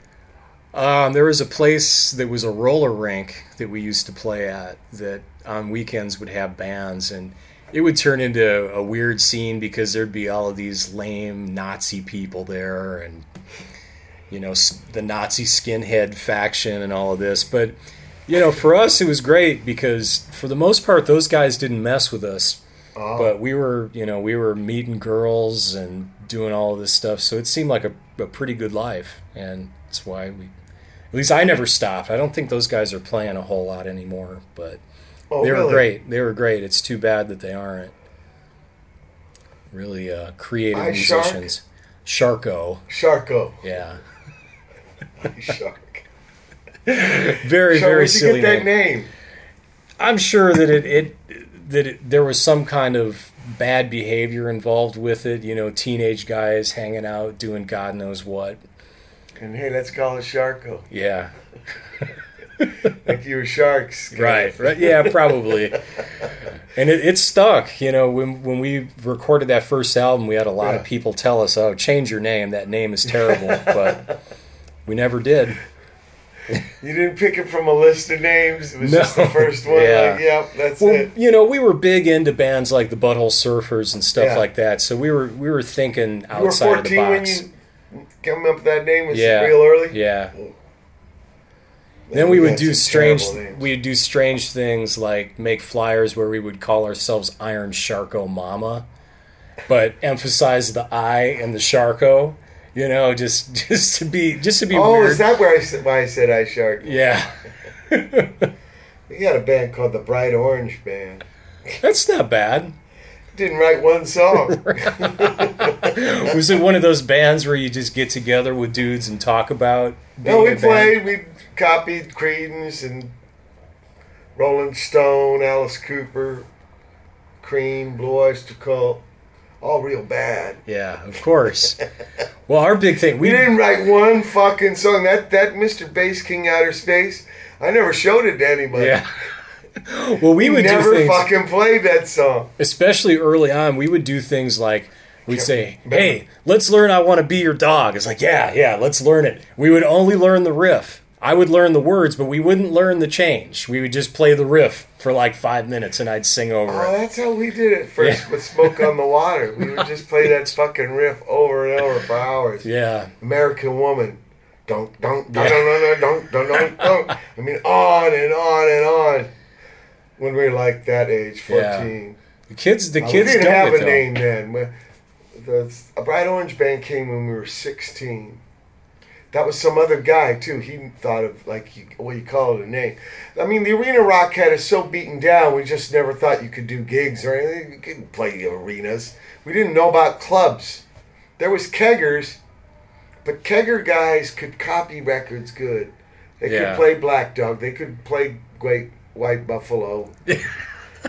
Um, there was a place that was a roller rink that we used to play at that on weekends would have bands, and it would turn into a weird scene because there'd be all of these lame Nazi people there, and you know the Nazi skinhead faction and all of this. But you know, for us, it was great because for the most part, those guys didn't mess with us. Oh, But we were, you know, we were meeting girls and doing all of this stuff, so it seemed like a, a pretty good life, and that's why we. At least I never stopped. I don't think those guys are playing a whole lot anymore, but oh, they were really? great. They were great. It's too bad that they aren't really uh, creative I Shark? musicians. Sharko, Sharko. yeah, Shark. very So very silly get that name. name? I'm sure that it, it that it, there was some kind of bad behavior involved with it. You know, teenage guys hanging out doing God knows what. And hey, let's call it Sharko. Yeah, Like you were sharks. right, right. Yeah, probably. And it, it stuck. You know, when when we recorded that first album, we had a lot Yeah. of people tell us, "Oh, change your name. That name is terrible." but we never did. You didn't pick it from a list of names. It was No. just the first one. Yeah. Like, yep, that's Well, it. you know, we were big into bands like the Butthole Surfers and stuff Yeah. like that. So we were we were thinking You were outside of the 14 when box. you came up with that name. Was Yeah. real early. Yeah. Then we would do strange. We'd do strange things like make flyers where we would call ourselves Iron Sharko Mama, but emphasize the I and the Sharko. You know, just just to be just to be Oh, weird. is that where I said, why I said I Shark? yeah, We got a band called the Bright Orange Band. that's not bad. Didn't write one song. Was it one of those bands where you just get together with dudes and talk about? no, we played. We copied Creedence and Rolling Stone, Alice Cooper, Cream, Blue Oyster Cult. All real bad. Yeah, of course. well, our big thing We we didn't write one fucking song. That that Mr. Bass King Outer Space. I never showed it to anybody. yeah. well, we We would never do things. fucking played that song. especially early on, we would do things like we'd say, "Hey, let's learn I want to be your dog." It's like, "Yeah, yeah, let's learn it." We would only learn the riff. I would learn the words, but we wouldn't learn the change. We would just play the riff for like five minutes, and I'd sing over Oh, it. that's how we did it first Yeah. with Smoke on the Water. We would just play that fucking riff over and over for hours. Yeah, American Woman. Don't, don't, don't, Yeah. don't, don't, don't, don't, don't. I mean, on and on and on. When we were like that age, Yeah. 14. the kids, the Uh, kids we didn't have a name then. The a Bright Orange Band came when we were 16. That was some other guy too. He thought of like you, what you call it a name. I mean, the arena rock had us so beaten down. We just never thought you could do gigs or anything. You couldn't play arenas. We didn't know about clubs. There was keggers, but kegger guys could copy records good. They Yeah. could play Black Dog. They could play Great White Buffalo.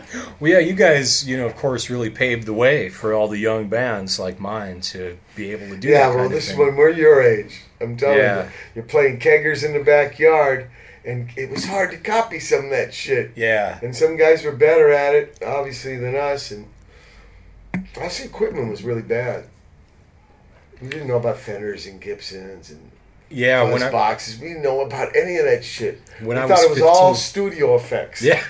Well, yeah, you guys, you know, of course, really paved the way for all the young bands like mine to be able to do that. Yeah, well, this is when we're your age. I'm telling Yeah. you, you're playing keggers in the backyard, and it was hard to copy some of that shit. yeah, And some guys were better at it, obviously, than us. And us equipment was really bad. We didn't know about Fenders and Gibsons and yeah. When I, boxes. We didn't know about any of that shit. When we I thought was it was all studio effects. Yeah.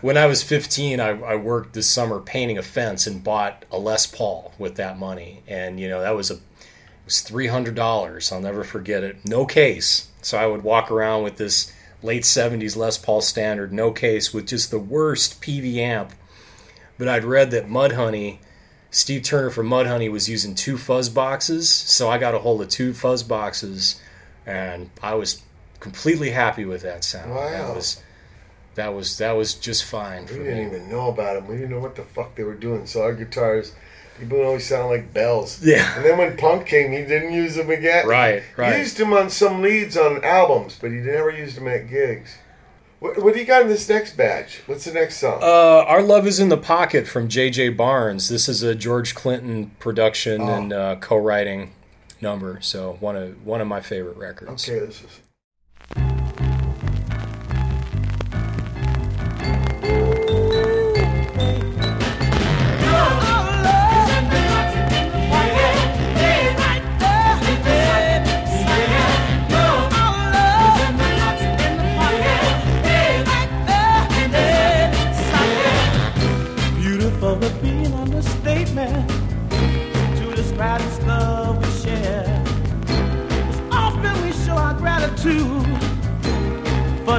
When I was 15, I, I worked this summer painting a fence and bought a Les Paul with that money. And, you know, that was a it was $300. I'll never forget it. No case. So I would walk around with this late 70s Les Paul standard, no case, with just the worst PV amp. But I'd read that Mudhoney, Steve Turner from Mudhoney was using two fuzz boxes. So I got a hold of two fuzz boxes and I was completely happy with that sound. Wow. That was that was that was just fine We didn't me. even know about them. We didn't know what the fuck they were doing. So our guitars, people always sound like bells. Yeah. And then when Punk came, he didn't use them again. Right, He right. used them on some leads on albums, but he never used them at gigs. What, what do you got in this next batch? What's the next song? Uh, Our Love is in the Pocket from J.J. Barnes. This is a George Clinton production Oh. and uh, co-writing number. So one of one of my favorite records. okay, this is.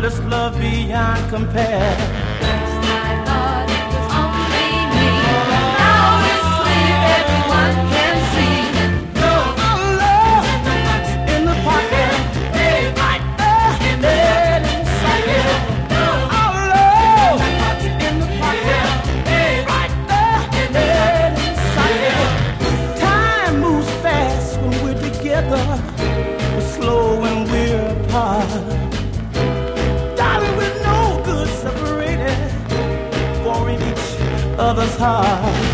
This love beyond compare. Heart.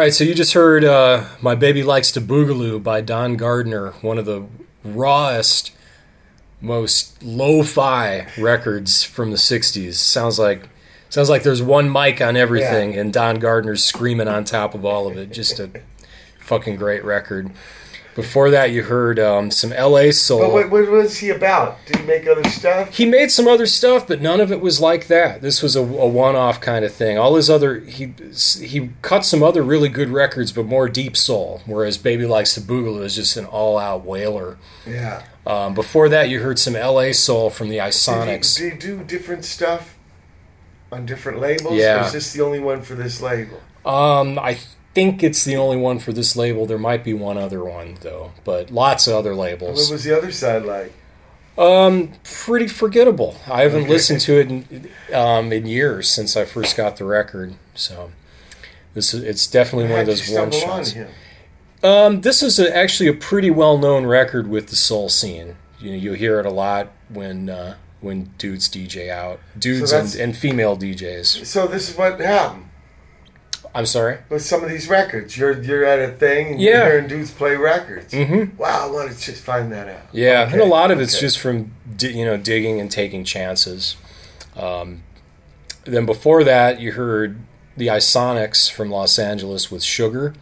Right, so you just heard uh, "My Baby Likes to Boogaloo" by Don Gardner, one of the rawest, most lo-fi records from the '60s. Sounds like sounds like there's one mic on everything, and Don Gardner's screaming on top of all of it. Just a fucking great record. Before that, you heard um, some L.A. soul. But what, what was he about? Did he make other stuff? He made some other stuff, but none of it was like that. This was a, a one-off kind of thing. All his other he he cut some other really good records, but more deep soul. Whereas Baby Likes to Boogaloo is just an all-out wailer. Yeah. Um, before that, you heard some L.A. soul from the Did Isonics. he, did he do different stuff on different labels? Yeah. Or is this the only one for this label? Um, I think it's the only one for this label. There might be one other one though, but lots of other labels. What was the other side like? Um, pretty forgettable. I haven't listened to it in, um, in years since I first got the record. So this is it's definitely one How'd of those one stumble on shots. Um, this is a, actually a pretty well known record with the soul scene. You know, you'll hear it a lot when uh, when dudes DJ out, dudes and, and female DJs. So this is what happened I'm sorry. with some of these records. You're you're at a thing and Yeah. you're hearing dudes play records. Mm-hmm. Wow, I want to just find that out. Yeah, and a lot of it's okay. just from di- you know digging and taking chances. Um, then before that, you heard the Isonics from Los Angeles with Sugar,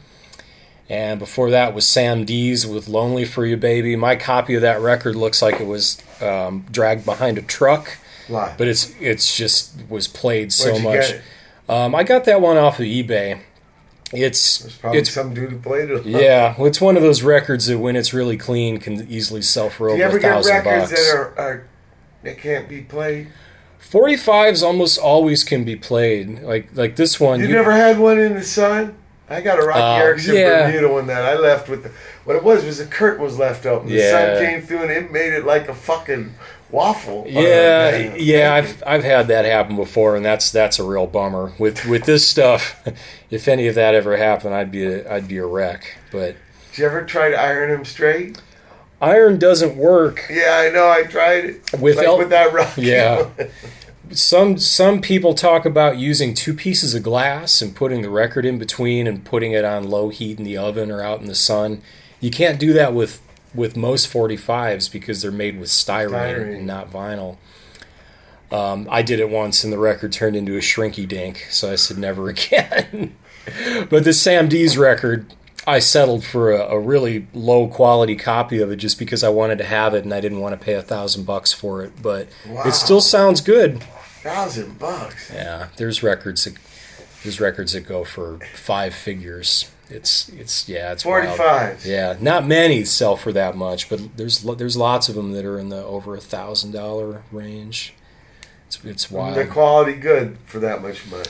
and before that was Sam Dees with Lonely for You Baby. My copy of that record looks like it was um, dragged behind a truck, Why? but it's it's just was played so much. Um, I got that one off of eBay. It's it's some dude who played it. yeah, well, it's one of those records that when it's really clean can easily sell for over you ever a get thousand records bucks. that are, are that can't be played? 45s almost always can be played. Like like this one. You you- never had one in the sun? I got a Roky Uh, Erickson yeah. Bermuda one that I left with. The, what it was was the curtain was left open. The Yeah. sun came through and it made it like a fucking waffle. yeah, yeah, I've I've had that happen before, and that's that's a real bummer. With with this stuff, if any of that ever happened, I'd be a, I'd be a wreck. But Did you ever try to iron them straight? iron doesn't work Yeah, I know. I tried it with like el- with that Roky. Yeah. some some people talk about using two pieces of glass and putting the record in between and putting it on low heat in the oven or out in the sun. You can't do that with with most 45s because they're made with styrene, Styrene. and not vinyl. Um, I did it once and the record turned into a shrinky dink, so I said never again. but the Sam Dees record, I settled for a, a really low quality copy of it just because I wanted to have it and I didn't want to pay a thousand bucks for it. But Wow. it still sounds good. Thousand bucks. Yeah, there's records that there's records that go for five figures. It's it's yeah, it's wild. Forty-five. Yeah, not many sell for that much, but there's there's lots of them that are in the over a thousand dollar range. It's it's wild. The quality good for that much money.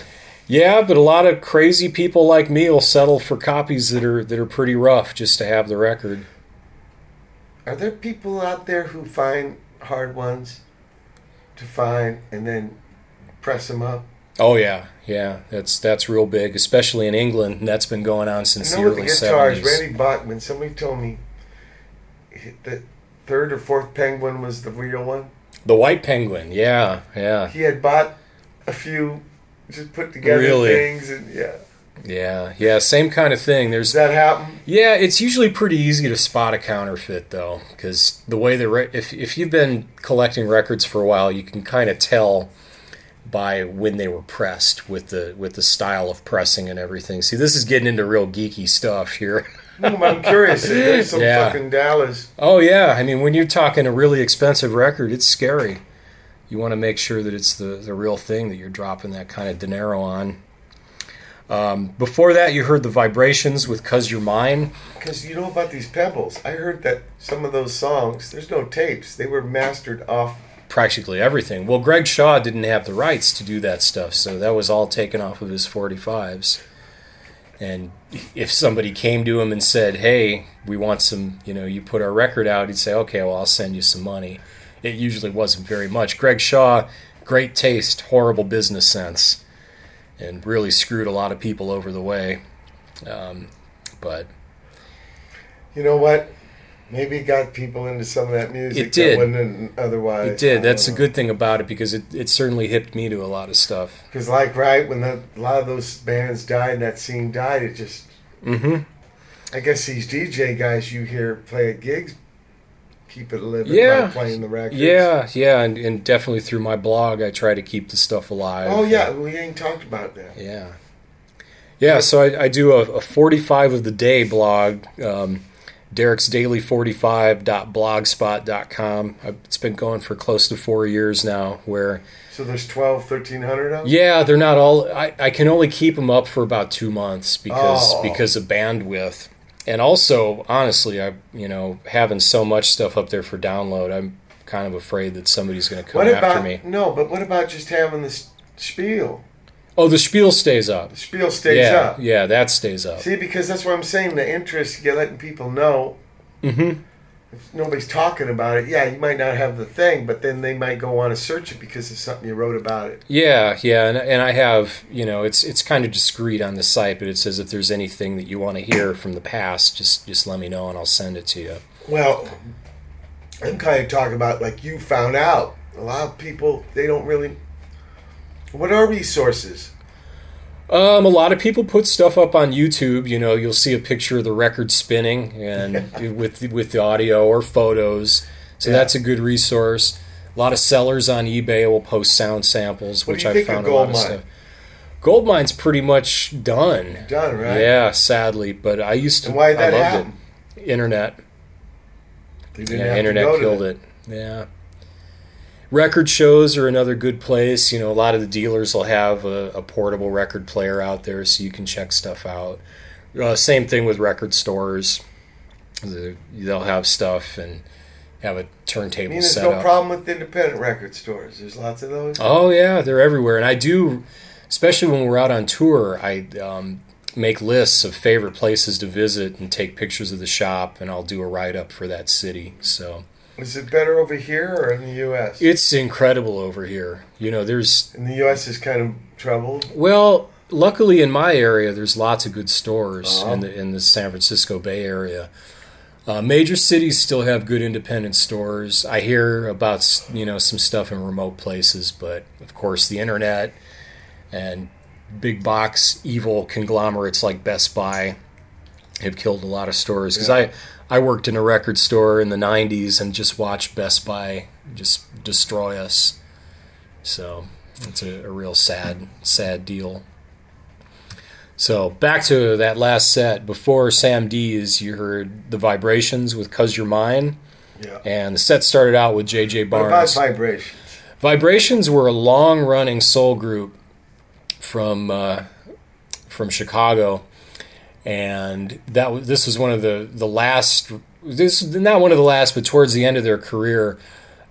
Yeah, but a lot of crazy people like me will settle for copies that are that are pretty rough just to have the record. Are there people out there who find hard ones to find and then press them up? Oh yeah, yeah, that's that's real big, especially in England. That's been going on since the know the early guitars, seventies. Randy Bachman, somebody told me the third or fourth penguin was the real one. The White Penguin, yeah, yeah. He had bought a few, just put together Really? things, and yeah. Yeah, yeah, same kind of thing. Does There's that happen? yeah, it's usually pretty easy to spot a counterfeit though, because the way the re- if if you've been collecting records for a while, you can kind of tell by when they were pressed with the with the style of pressing and everything. See, this is getting into real geeky stuff here. I'm curious. There's some Yeah. fucking Dallas. Oh yeah, I mean when you're talking a really expensive record, it's scary. You want to make sure that it's the the real thing that you're dropping that kind of dinero on. Um, before that, you heard the vibrations with "Cause You're Mine." Because you know about these pebbles. I heard that some of those songs, there's no tapes. They were mastered off. Practically everything. Well, Greg Shaw didn't have the rights to do that stuff, so that was all taken off of his 45s. And if somebody came to him and said, "Hey, we want some," you know, you put our record out, he'd say, "Okay, well, I'll send you some money." It usually wasn't very much. Greg Shaw, great taste, horrible business sense, and really screwed a lot of people over the way. Um, but You know what? Maybe it got people into some of that music. It did. That wouldn't otherwise. It did. That's a good thing about it because it, it certainly hipped me to a lot of stuff. Because, like, right when the, a lot of those bands died and that scene died, it just. Mm-hmm. I guess these DJ guys you hear play at gigs keep it living Yeah. by playing the records. Yeah, yeah, and, and definitely through my blog, I try to keep the stuff alive. Oh yeah, we ain't talked about that. Yeah. Yeah, so I, I do a, a 45 of the day blog, um, Derek's Daily 45.blogspot.com. I've- It's been going for close to four years now, where, So there's 12, 1300 of them? yeah, they're not all, I, I can only keep them up for about two months because, Oh. because of bandwidth. And also, honestly, I, you know, having so much stuff up there for download, I'm kind of afraid that somebody's going to come What after about me. no? But what about just having the s- spiel? Oh, the spiel stays up. The spiel stays yeah, up. yeah, that stays up. See, because that's what I'm saying. The interest, you're letting people know. Mm-hmm. If nobody's talking about it, yeah, you might not have the thing, but then they might go on to search it because of something you wrote about it. Yeah, yeah, and, and I have, you know, it's it's kind of discreet on the site, but it says if there's anything that you want to hear from the past, just just let me know and I'll send it to you. Well, I'm kind of talking about like you found out. A lot of people they don't really. What are resources? Um, a lot of people put stuff up on YouTube. You know, you'll see a picture of the record spinning and with with the audio or photos. So Yeah. that's a good resource. A lot of sellers on eBay will post sound samples, What which I found a lot of Goldmine? stuff. Goldmine's pretty much done. Done right? Yeah, sadly, but I used to. And why did I that loved happen? it. Internet. Didn't Yeah, internet killed the- it. Yeah. Record shows are another good place. You know, a lot of the dealers will have a, a portable record player out there so you can check stuff out. Uh, same thing with record stores. The- They'll have stuff and have a turntable mean, there's set no up. problem with independent record stores. There's lots of those. Oh yeah, they're everywhere, and I do, especially when we're out on tour. I um, make lists of favorite places to visit and take pictures of the shop, and I'll do a write up for that city. So Is it better over here or in the U.S.? it's incredible over here. You know, there's in the U.S. is kind of troubled. well, luckily in my area, there's lots of good stores Uh-huh. in the in the San Francisco Bay Area. Uh, major cities still have good independent stores. I hear about you know some stuff in remote places, but of course the internet and big box evil conglomerates like Best Buy have killed a lot of stores. Because Yeah. I I worked in a record store in the '90s and just watched Best Buy just destroy us. So it's a, a real sad sad deal. So back to that last set. Before Sam Dees, you heard the vibrations with "Cause You're Mine," Yeah. and the set started out with J.J. What about Barnes. vibrations? Vibrations were a long-running soul group from uh, from Chicago, and that was, this was one of the the last. This is not one of the last, but towards the end of their career,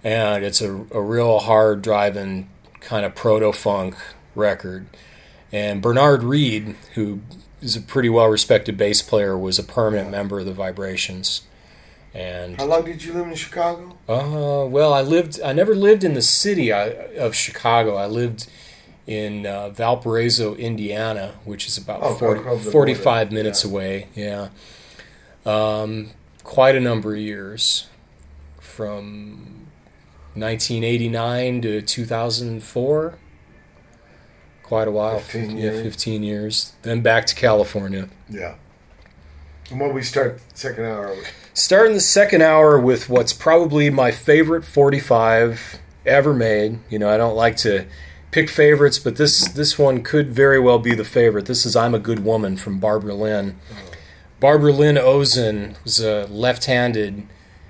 and it's a, a real hard driving kind of proto funk record. And Bernard Reed, who is a pretty well respected bass player, was a permanent member of the Vibrations. And How long did you live in Chicago? uh, well, I lived. I never lived in the city of Chicago. I lived in uh, Valparaiso, Indiana, which is about Oh, 40, 45 minutes Yeah. away. Yeah, um, quite a number of years, from 1989 to 2004. Quite a while. 15 yeah, years. 15 years. Then back to California. Yeah. And when we start second hour, with? Starting the second hour with what's probably my favorite 45 ever made. You know, I don't like to pick favorites, but this this one could very well be the favorite. This is "I'm a Good Woman" from Barbara Lynn. Barbara Lynn Ozen was a left-handed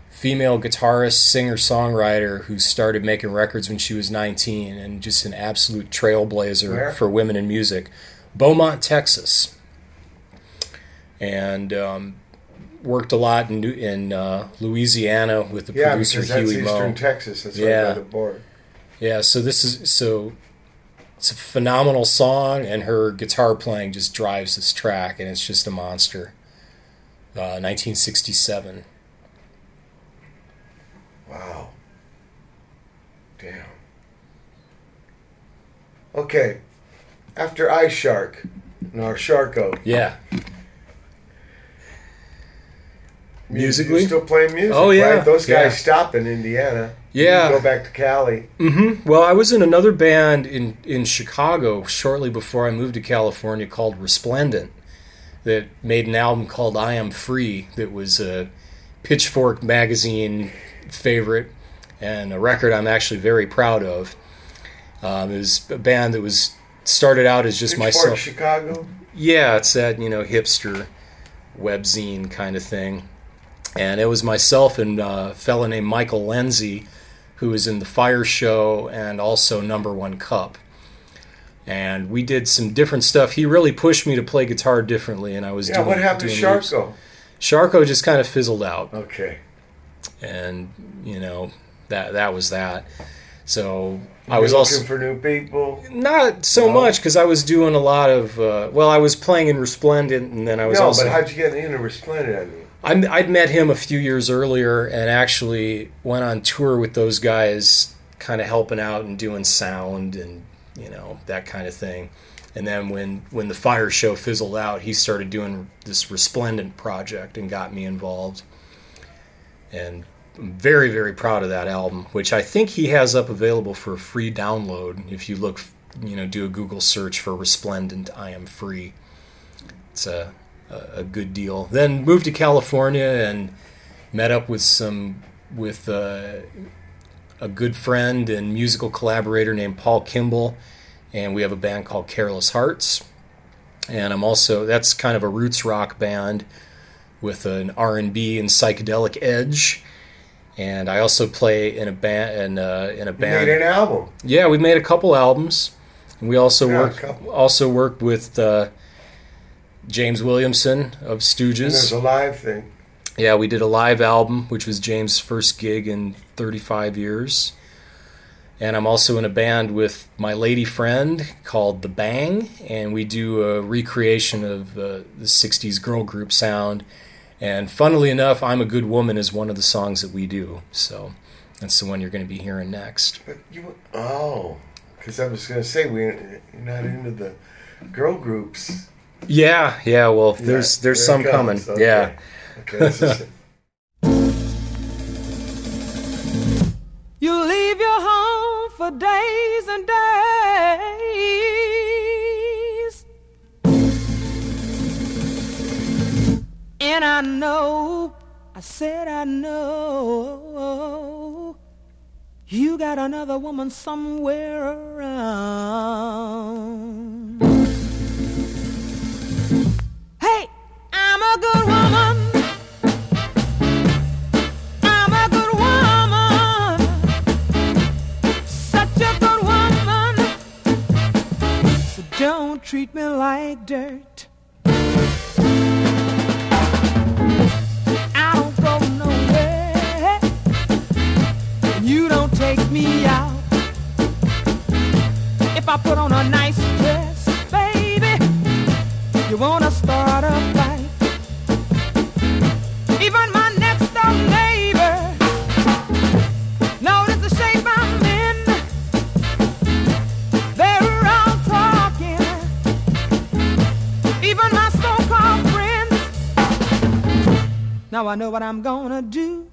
female guitarist, singer-songwriter who started making records when she was 19 and just an absolute trailblazer Where? for women in music. Beaumont, Texas. And um, worked a lot in, in uh, Louisiana with the yeah, producer Huey Eastern Texas. That's right Yeah. by the border. Yeah, so this is so it's a phenomenal song, and her guitar playing just drives this track, and it's just a monster. Uh, 1967. Wow. Damn. Okay. After Ice Shark, no, Sharko. Yeah, musically. You're still playing music. Oh, yeah, right? Those guys yeah. stop in Indiana. Yeah. Go back to Cali. Well, I was in another band in, in Chicago shortly before I moved to California called Resplendent that made an album called I Am Free that was a Pitchfork magazine favorite and a record I'm actually very proud of. Um, it was a band that was started out as just Pitchfork, myself. Chicago. Yeah, it's that you know hipster webzine kind of thing, and it was myself and uh, a fella named Michael Lenzi, who was in the Fire Show and also Number One Cup, and we did some different stuff. He really pushed me to play guitar differently, and I was Yeah, doing. what happened to. Sharko? Sharko just kind of fizzled out, Okay. and you know that that was that. So I You're was looking also for new people. not so No? much because I was doing a lot of. Uh, well, I was playing in Resplendent, and then I was no, also. but how'd you get into Resplendent? I mean, I'm, I'd met him a few years earlier and actually went on tour with those guys, kind of helping out and doing sound and you know that kind of thing. And then when when the fire show fizzled out, he started doing this resplendent project and got me involved. And I'm very very proud of that album, which I think he has up available for a free download. If you look, you know, do a Google search for resplendent, I am free. It's a a, a good deal. Then moved to California and met up with some with uh, a good friend and musical collaborator named Paul Kimball, and we have a band called Careless Hearts. And I'm also that's kind of a roots rock band with an R&B and psychedelic edge. And I also play in a band in a, in a you band. made an album. Yeah, we made a couple albums. And we also Yeah, work also worked with uh, James Williamson of And there's Stooges. a live thing. Yeah, we did a live album, which was James' first gig in 35 years. And I'm also in a band with my lady friend called The Bang, and we do a recreation of uh, the 60s girl group sound. And funnily enough, I'm a Good Woman is one of the songs that we do. So that's the one you're going to be hearing next. But you oh, because I was gonna say we you're not into the girl groups. Yeah, yeah. Well, there's Yeah, there's there some it coming. Okay. Yeah. Okay. This is it. You leave your home for days and days. And I know, I said I know, you got another woman somewhere around. Treat me like dirt. I don't go nowhere. You don't take me out. If I put on a nice Now I know what I'm gonna do.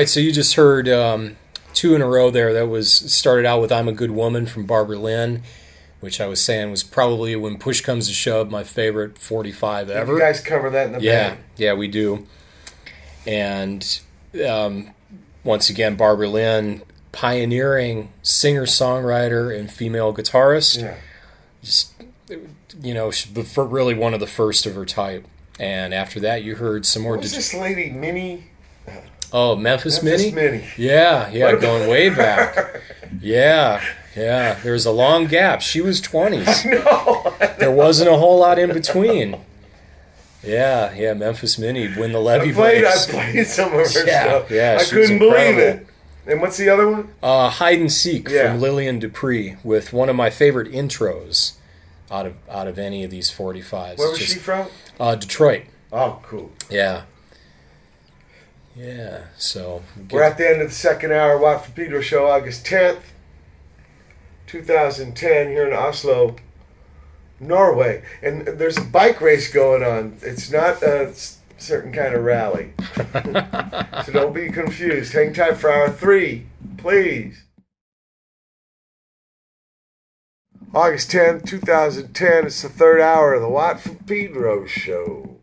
Right, so you just heard um, two in a row there. That was started out with "I'm a Good Woman" from Barbara Lynn, which I was saying was probably when push comes to shove my favorite 45 ever. You guys cover that in the Yeah, band. yeah, we do. And um, once again, Barbara Lynn, pioneering singer songwriter and female guitarist. Yeah. Just you know, really one of the first of her type. And after that, you heard some more. What was this lady, Minnie? Oh, Memphis, Memphis Minnie. Minnie. Yeah, yeah, going way back. Yeah, yeah. There was a long gap. She was twenties. No. There wasn't a whole lot in between. Yeah, yeah. Memphis Minnie win the levy I played, I played some of her Yeah, stuff. yeah, I couldn't believe it. And what's the other one? Uh, Hide and Seek Yeah. from Lillian Dupree with one of my favorite intros out of out of any of these 45s. Where was Just- she from? Uh, Detroit. Oh, cool. Yeah. Yeah. So We're at the end of the second hour. Watt from Pedro show, August 10th, 2010, here in Oslo, Norway. And there's a bike race going on. It's not a certain kind of rally. so don't be confused. Hang tight for hour three, please. August 10th, 2010. It's the third hour of the Watt from Pedro show.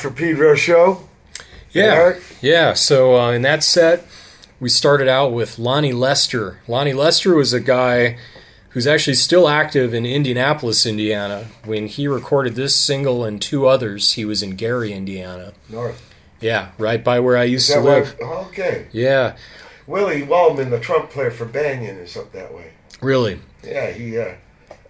For Pedro show. Yeah, Eric? yeah. So uh, in that set, we started out with Lonnie Lester. Lonnie Lester was a guy who's actually still active in Indianapolis, Indiana. When he recorded this single and two others, he was in Gary, Indiana. North. Yeah, right by where I used to that where- live. oh, okay. Yeah, Willie Waldman, the trump player for Banyan, is up that way. really. Yeah, he uh,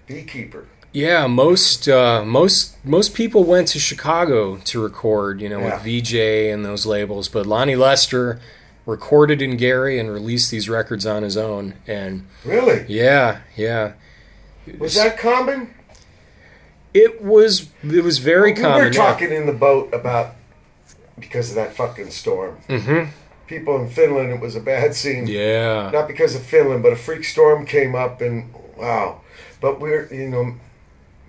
beekeeper. Yeah, most uh, most most people went to Chicago to record, you know, Yeah. with Vee-Jay and those labels. But Lonnie Lester recorded in Gary and released these records on his own. And Really? yeah, yeah, Was that common? it was it was very we common. We were talking in the boat about because of that fucking storm. hmm People in Finland, it was a bad scene. Yeah, Not because of Finland, but a freak storm came up, and wow. But we're, you know,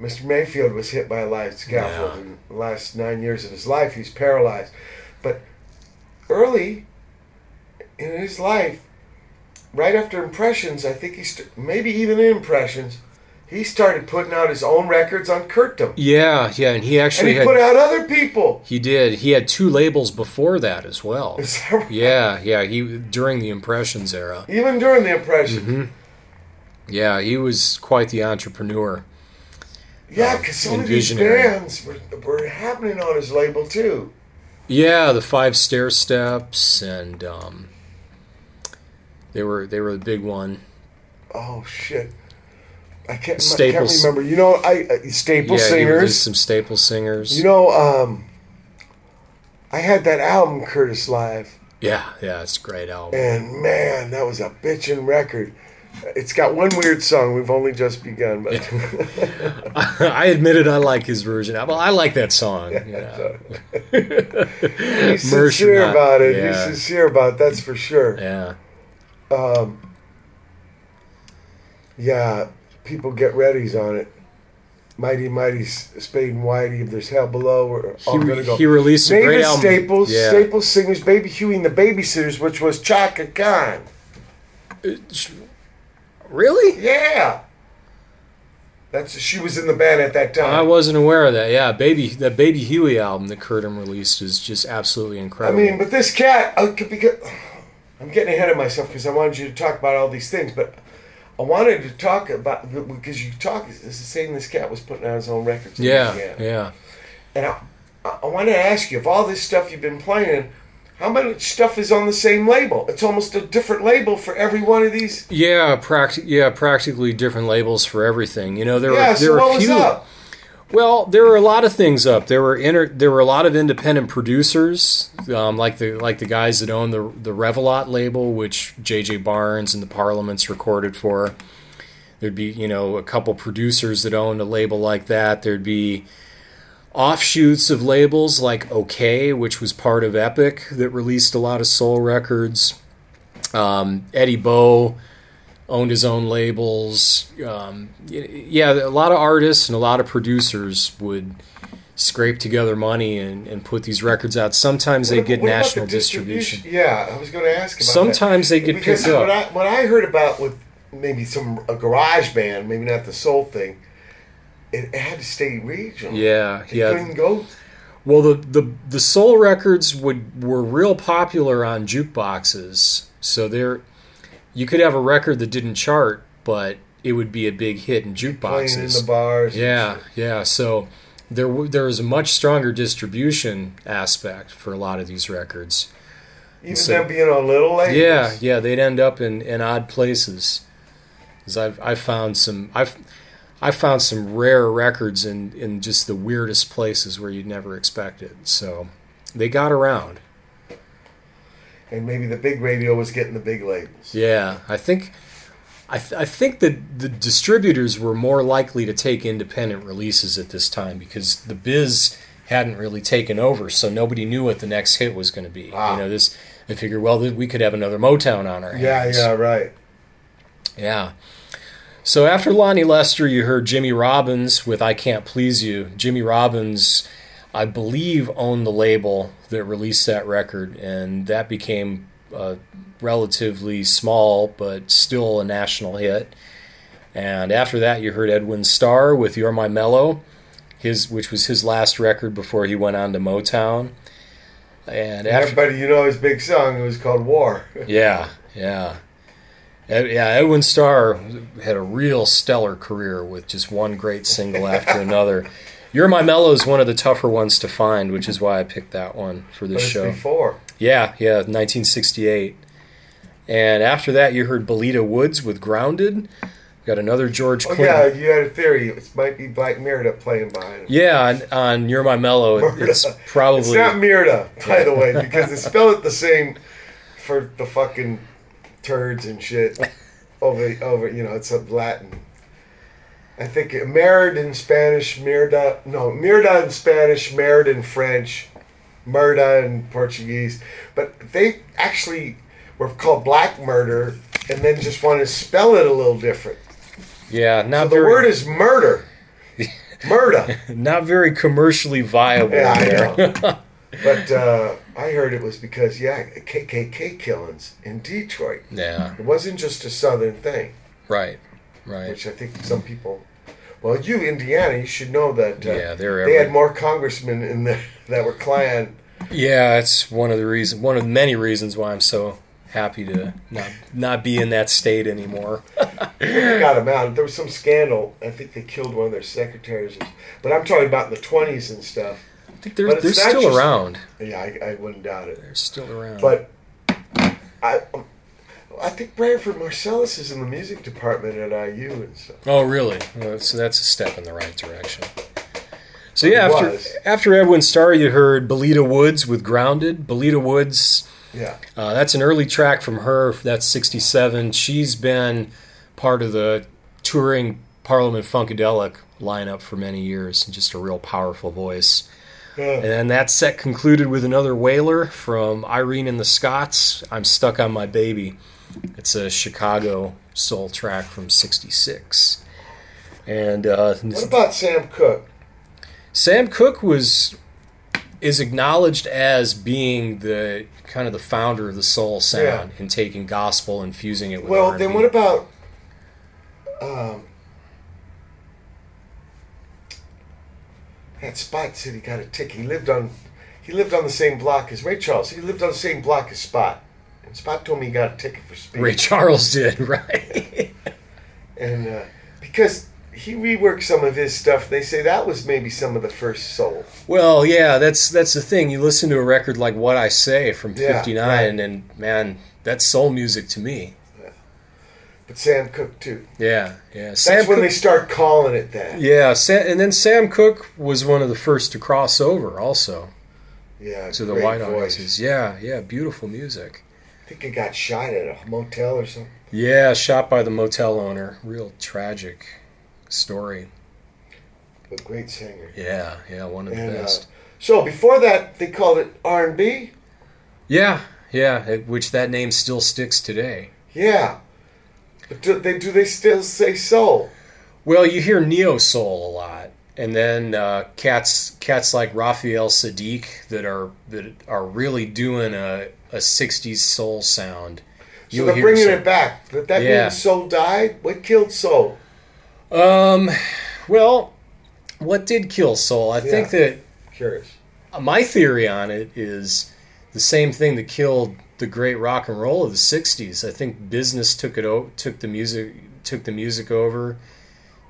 Mr. Mayfield was hit by a live scaffold Yeah. in the last nine years of his life. He's paralyzed. But early in his life, right after Impressions, I think he st- maybe even in Impressions, he started putting out his own records on Curtom. yeah, yeah. And he actually And he had put out other people. he did he had two labels before that as well. Is that right? Yeah, yeah. He during the Impressions era. Even during the Impressions. Mm-hmm. Yeah, he was quite the entrepreneur. Yeah, because some of these bands were, were happening on his label too. Yeah, the five stair steps, and um, they were they were the big one. Oh shit! I can't, I can't remember. You know, I uh, Staple yeah, Singers. some staple singers. You know, um, I had that album Curtis Live, yeah, yeah, it's a great album. and man, that was a bitchin' record. It's got one weird song. We've only just begun, but I admitted I like his version. Well, I like that song. Yeah, he's sincere not- about it. yeah. He's sincere about it. That's for sure. yeah. Um, yeah, people get readies on it. Mighty, mighty Spade and Whitey. If there's hell below, we're all He, gonna go. he released a great album. Staples, yeah. Staples Singers, Baby Huey and the Babysitters, which was Chaka Khan. Really? Yeah, that's she was in the band at that time. I wasn't aware of that. Yeah, baby, that Baby Huey album that Curtom released is just absolutely incredible. I mean, but this cat, uh, could- because I'm getting ahead of myself because I wanted you to talk about all these things, but I wanted to talk about because you talk. It's the same. This cat was putting out his own records. yeah, yeah. And I, I want to ask you, of all this stuff you've been playing, how much stuff is on the same label? It's almost a different label for every one of these. Yeah, practi- yeah, practically different labels for everything. You know, there Yeah, were there so were a few. up? Well, there were a lot of things up. There were inter- there were a lot of independent producers, um, like the like the guys that own the the Revilot label, which J.J. Barnes and the Parliaments recorded for. There'd be you know a couple producers that owned a label like that. There'd be offshoots of labels like Okeh, which was part of Epic, that released a lot of soul records. Um, Eddie Bo owned his own labels. Um, yeah, a lot of artists and a lot of producers would scrape together money and, and put these records out. Sometimes they get national the distribution. Yeah, I was going to ask about that. Sometimes they get because picked up. I, what I heard about with maybe some a garage band, maybe not the soul thing, it, it had to stay regional. Yeah, They yeah. couldn't go. Well, the, the the soul records would were real popular on jukeboxes. So there, you could have a record that didn't chart, but it would be a big hit in Playing in jukeboxes. the bars. Yeah, yeah. So there w- there was a much stronger distribution aspect for a lot of these records. Even So- them being on little labels. Yeah, yeah. They'd end up in, in odd places. Because I've I found some I've I found some rare records in in just the weirdest places where you'd never expect it. So they got around. And maybe the big radio was getting the big labels. Yeah, I think. I, th- I think that the distributors were more likely to take independent releases at this time because the biz hadn't really taken over, so nobody knew what the next hit was going to be. Ah. You know, this they figured, well, we could have another Motown on our hands. Yeah, yeah, right. Yeah. So after Lonnie Lester, you heard Jimmy Robins with I Can't Please You. Jimmy Robins, I believe, owned the label that released that record, and that became a relatively small but still a national hit. And after that, you heard Edwin Starr with You're My Mellow. his which was his last record before he went on to Motown. And after, Everybody, you know his big song. It was called War. yeah, yeah. Yeah, Edwin Starr had a real stellar career with just one great single after another. You're My Mellow is one of the tougher ones to find, which is why I picked that one for this show. before. Yeah, yeah, 1968. And after that, you heard Belita Woods with Grounded. Got another George Oh Clinton. yeah, you had a theory. It might be Black Merda playing behind him. Yeah, on, on You're My Mellow, it- it's probably. It's not Mirda, by the way, because they spell it the same for the fucking turds and shit. Over, over, you know, it's a Latin. I think Merid in Spanish, Mirda, no, Mirda in Spanish, Merid in French, Murda in Portuguese. But they actually were called Black Murder and then just wanted to spell it a little different. yeah, So not the word is murder. Murda. not very commercially viable Yeah, I there. know. But uh, I heard it was because, yeah, KKK killings in Detroit. yeah, It wasn't just a southern thing, right, right. which I think some people. Well, you, Indiana, you should know that uh, Yeah, they're they every- had more congressmen in the, that were Klan. Yeah, it's one of the reasons, one of the many reasons why I'm so happy to not not be in that state anymore. They got them out. There was some scandal. I think they killed one of their secretaries. But I'm talking about in the 20s and stuff. I think they're they're still just- around. Yeah, I, I wouldn't doubt it. They're still around. But I, I think Branford Marsalis is in the music department at IU and stuff. Oh, really? Uh, so that's a step in the right direction. So yeah, It after was. after Edwin Starr, you heard Belita Woods with "Grounded." Belita Woods, Yeah. uh, that's an early track from her. That's '67. She's been part of the touring Parliament Funkadelic lineup for many years, and just a real powerful voice. And that set concluded with another whaler from Irene and the Scotts. I'm stuck on my baby. It's a Chicago soul track from '66. And uh, What about Sam Cooke? Sam Cooke was is acknowledged as being the kind of the founder of the soul sound and taking gospel and fusing it with Well, R&B. then what about um, that Spot said he got a ticket. He lived on he lived on the same block as Ray Charles. He lived on the same block as Spot. And Spot told me he got a ticket for speed. Ray Charles did right? And uh, because he reworked some of his stuff, they say that was maybe some of the first soul. well, yeah, that's that's the thing. You listen to a record like "What I Say" from Yeah, '59, right. and man, that's soul music to me. But Sam Cooke too. Yeah, yeah. That's Sam when Cooke- they start calling it that. Yeah, Sam, and then Sam Cooke was one of the first to cross over, also Yeah, to the White voice. Audiences. Yeah, yeah, beautiful music. I think he got shot at a motel or something. Yeah, shot by the motel owner. Real tragic story. But great singer. Yeah, yeah, one of the And, uh, best. So before that, they called it R and B. Yeah, yeah, which that name still sticks today. Yeah, do they do they still say soul? Well, you hear neo soul a lot, and then uh, cats cats like Raphael Saadiq that are that are really doing a a '60s soul sound. So You'll they're bringing some- it back. But that Yeah. means soul died. What killed soul? Um, well, what did kill soul? I think that Curious. my theory on it is the same thing that killed the great rock and roll of the '60s. I think business took it o- took the music took the music over.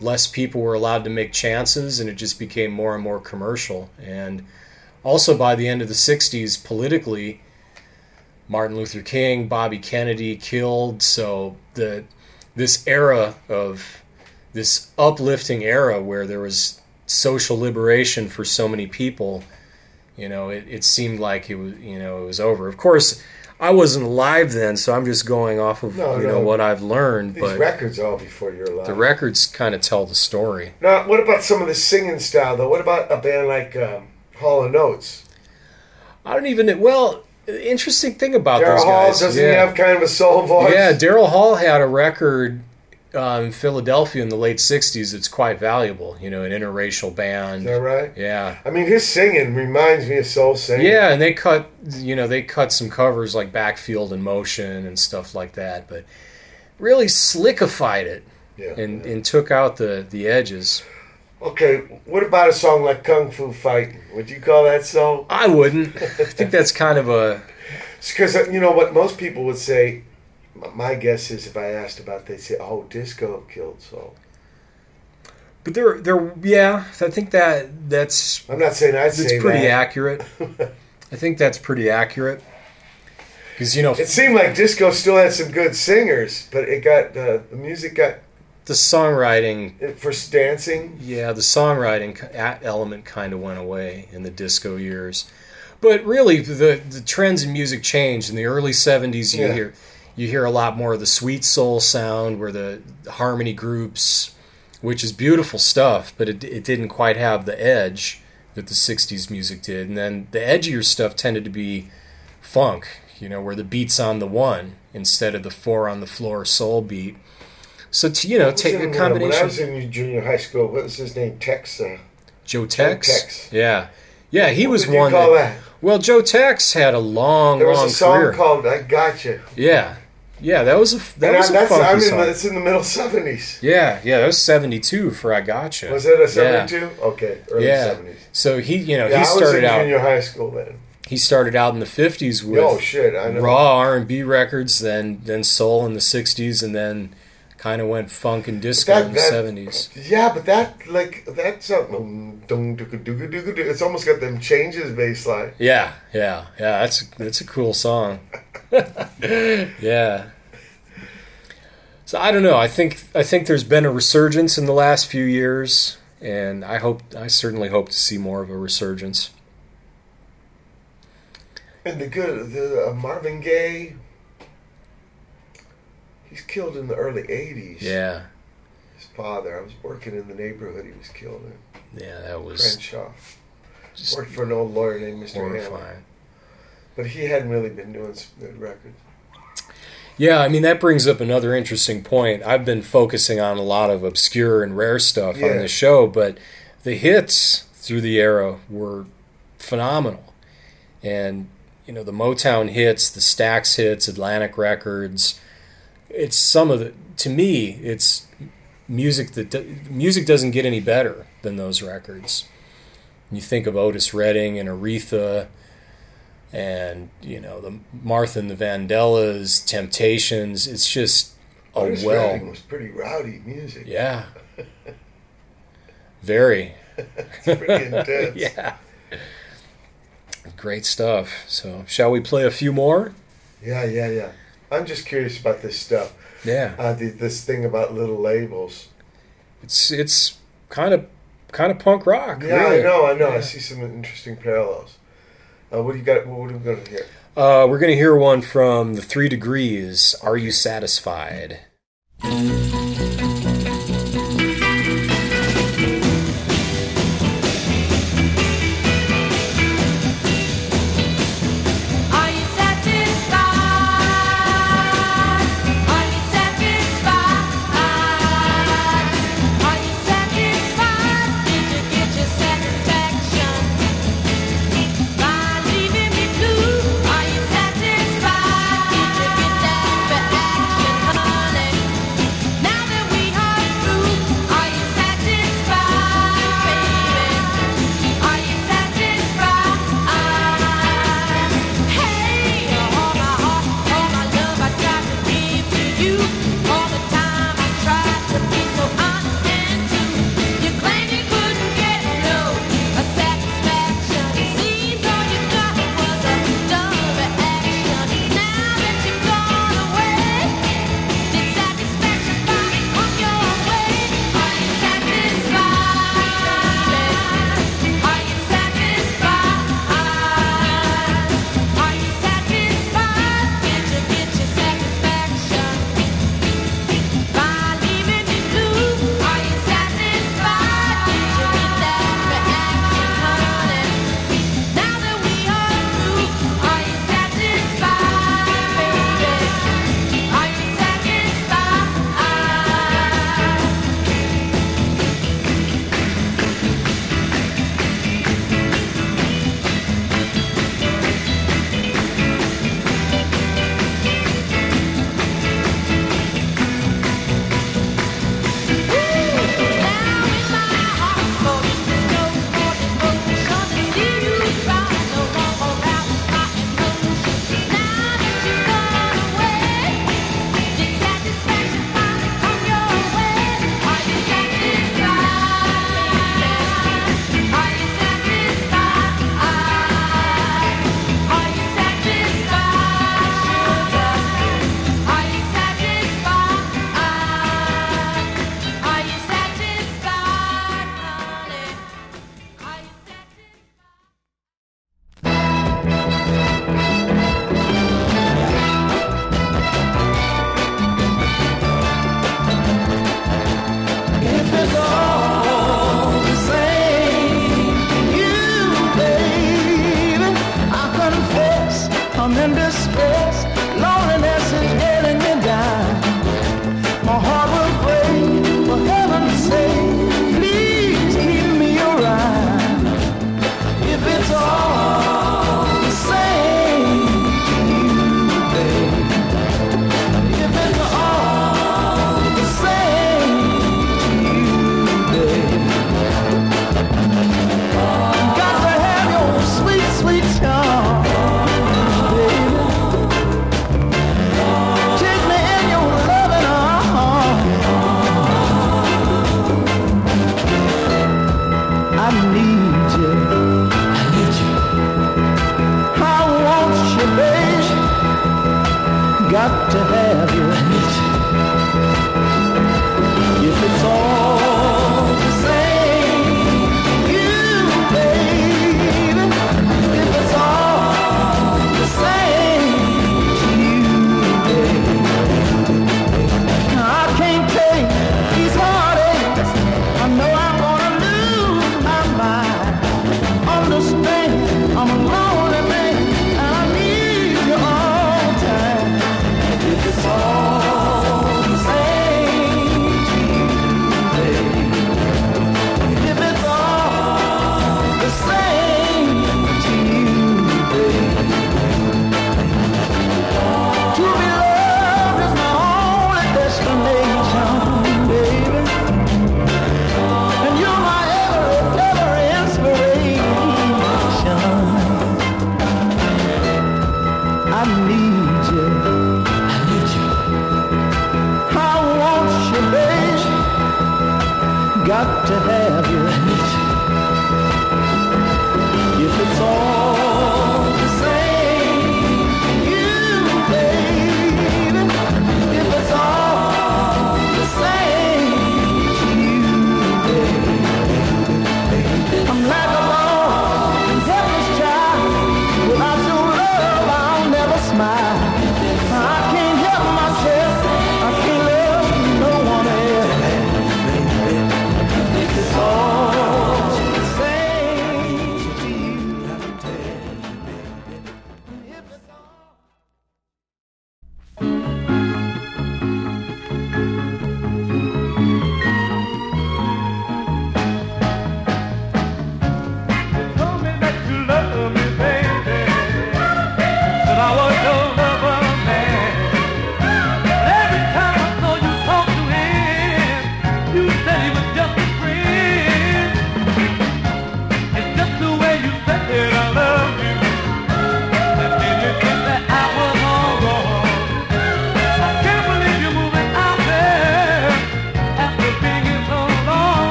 Less people were allowed to make chances, and it just became more and more commercial. And also, by the end of the '60s, politically, Martin Luther King, Bobby Kennedy killed. So the this era of this uplifting era where there was social liberation for so many people you know it, it seemed like it was you know it was over of course i wasn't alive then so i'm just going off of No, you know what i've learned These but records all before you're alive. the records kind of tell the story Now, what about some of the singing style though? What about a band like um, Hall and Oates? i don't even well interesting thing about Daryl those Hall guys doesn't yeah. he have kind of a soul voice? yeah daryl hall had a record uh, in philadelphia in the late 60s it's quite valuable you know an interracial band Is that right? yeah I mean, his singing reminds me of soul singing. Yeah, and they cut, you know, they cut some covers like Backfield and Motion and stuff like that, but really slickified it Yeah. and, and took out the, the edges. Okay, what about a song like Kung Fu Fighting? Would you call that soul? I wouldn't. I think that's kind of a Because you know what most people would say. My guess is if I asked about, they'd say, "Oh, disco killed soul." But they're they're yeah. I think that that's I'm not saying I'd that's say pretty that. accurate. I think that's pretty accurate. Because you know It seemed like disco still had some good singers, but it got uh, the music got the songwriting, for dancing. yeah, the songwriting element kind of went away in the disco years. But really, the the trends in music changed in the early '70s. You Yeah. hear you hear a lot more of the sweet soul sound, where the, harmony groups, which is beautiful stuff, but it, it didn't quite have the edge that the '60s music did. And then the edgier stuff tended to be funk, you know, where the beat's on the one instead of the four on the floor soul beat. So to, you know, take a uh, When I was in junior high school, what was his name? Tex. Uh, Joe Tex. Tex. Yeah, yeah, he what was you one. call that, that? Well, Joe Tex had a long, There was long a song career. called "I Gotcha." yeah, yeah, that was a that And was I, a that's, funky I mean, song. it's in the middle seventies. Yeah, yeah, that was seventy two for I Gotcha. Was it a Yeah. seventy-two? Okay, early seventies. Yeah. So he, you know, Yeah, he I was started in out. junior high school then. He started out in the fifties with oh shit, I know. raw R and B records, then then soul in the sixties, and then kind of went funk and disco That- in the seventies. Yeah, but that like that's um, doo. It's almost got them changes bass line. Yeah, yeah, yeah. That's that's a cool song. yeah. So I don't know. I think I think there's been a resurgence in the last few years, and I hope I certainly hope to see more of a resurgence. And the good, the uh, Marvin Gaye. He's killed in the early '80s. Yeah, His father. I was working in the neighborhood. He was killed in yeah. That was Crenshaw. just Worked for an old lawyer named Mr. Horrifying. But he hadn't really been doing some good records. Yeah, I mean that brings up another interesting point. I've been focusing on a lot of obscure and rare stuff Yeah. on the show, but the hits through the era were phenomenal. And you know, the Motown hits, the Stax hits, Atlantic Records, it's some of the to me, it's music that music doesn't get any better than those records. You think of Otis Redding and Aretha and you know the Martha and the Vandellas, Temptations. It's just a Otis well, Redding was pretty rowdy music. yeah, very, It's pretty intense. yeah, great stuff. So, shall we play a few more? yeah, yeah, yeah. I'm just curious about this stuff. Yeah, Uh, the, this thing about little labels. it's it's kind of kind of punk rock. Yeah, really. I know, I know. I see some interesting parallels. Uh, what do you got? What are we going to hear? Uh, we're gonna hear one from the Three Degrees. Are you satisfied?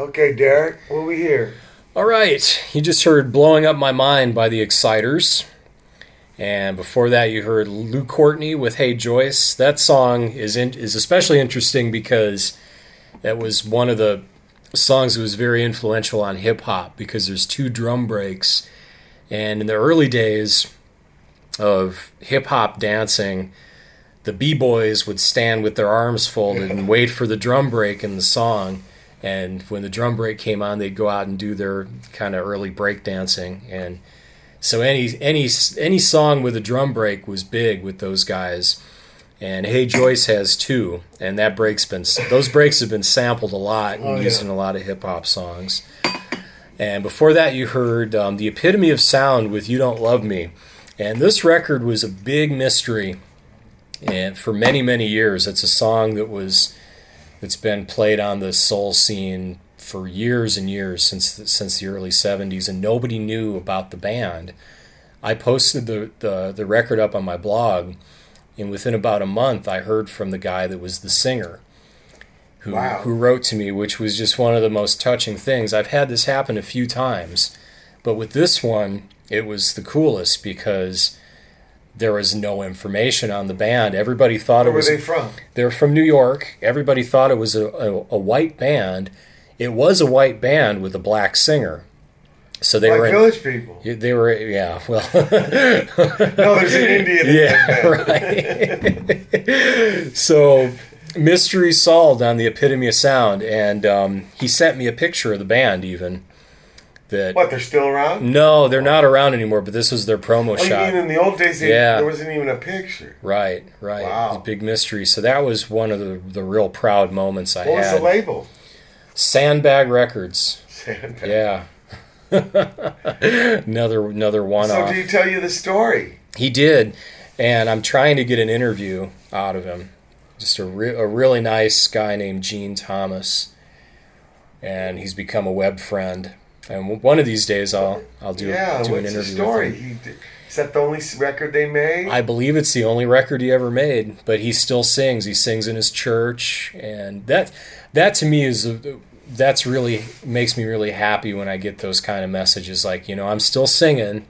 Okay, Derek, what we hear? All right, you just heard "Blowing Up My Mind" by the Exciters, and before that, you heard Lou Courtney with "Hey Joyce." That song is in, is especially interesting because that was one of the songs that was very influential on hip hop because there's two drum breaks, and in the early days of hip hop dancing, the b boys would stand with their arms folded and wait for the drum break in the song. And when the drum break came on, they'd go out and do their kind of early break dancing. And so any any any song with a drum break was big with those guys. And Hey Joyce has two, and that break's been those breaks have been sampled a lot and Oh, yeah. used in a lot of hip hop songs. And before that, you heard um, the epitome of sound with "You Don't Love Me," and this record was a big mystery, and for many many years, it's a song that was that's been played on the soul scene for years and years since the, since the early '70s, and nobody knew about the band. I posted the, the the record up on my blog, and within about a month, I heard from the guy that was the singer who Wow. who wrote to me, which was just one of the most touching things. I've had this happen a few times, but with this one, it was the coolest because there was no information on the band. Everybody thought Where it were was they from? they're from New York. Everybody thought it was a, a, a white band. It was a white band with a black singer. So they Like were in, village people. they were yeah well No, there's an Indian in yeah right. so mystery solved on the epitome of sound, and um, he sent me a picture of the band even. That What, they're still around? no, they're not around anymore, but this was their promo Oh, you shot. mean in the old days, they, Yeah. there wasn't even a picture. Right, right. Wow. It was a big mystery. So that was one of the, the real proud moments I had. What was the label? Sandbag Records. Sandbag. Yeah. another another one off. So did he tell you the story? He did, and I'm trying to get an interview out of him. Just a, re- a really nice guy named Gene Thomas, and he's become a web friend. And one of these days, I'll I'll do yeah, do an interview story? with him. He is that the only record they made? I believe it's the only record he ever made, but he still sings. He sings in his church, and that that to me is uh, that's really makes me really happy when I get those kind of messages. Like you know, I'm still singing.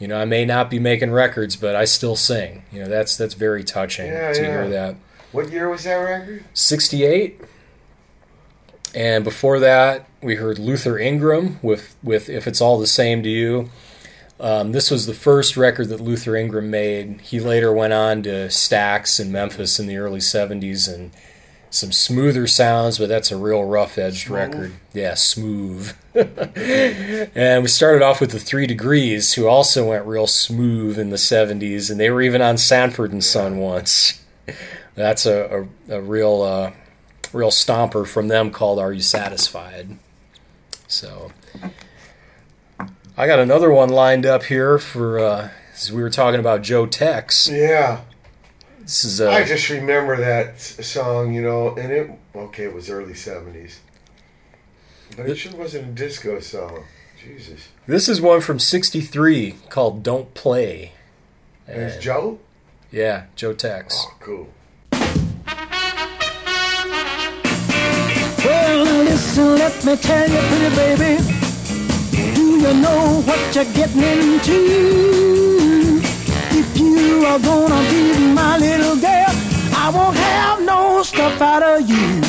You know, I may not be making records, but I still sing. You know, that's that's very touching Yeah, to yeah. hear that. what year was that record? 68 and before that we heard luther ingram with, with if it's all the same to you. Um, this was the first record that luther ingram made. He later went on to stax in memphis in the early 70s and some smoother sounds but that's a real rough-edged record. Yeah smooth. And we started off with the three degrees who also went real smooth in the 70s and they were even on sanford and son once. That's a, a, a real uh, real stomper from them called "Are You Satisfied?" So I got another one lined up here for uh, as we were talking about Joe Tex. Yeah, This is uh, I just remember that song, you know, and it okay, it was early seventies, but it sure wasn't a disco song. Jesus, this is one from '63 called "Don't Play." there's Joe. Yeah, Joe Tex. Oh, cool. Listen, let me tell you, pretty baby. Do you know what you're getting into? If you are gonna be my little girl, I won't have no stuff out of you.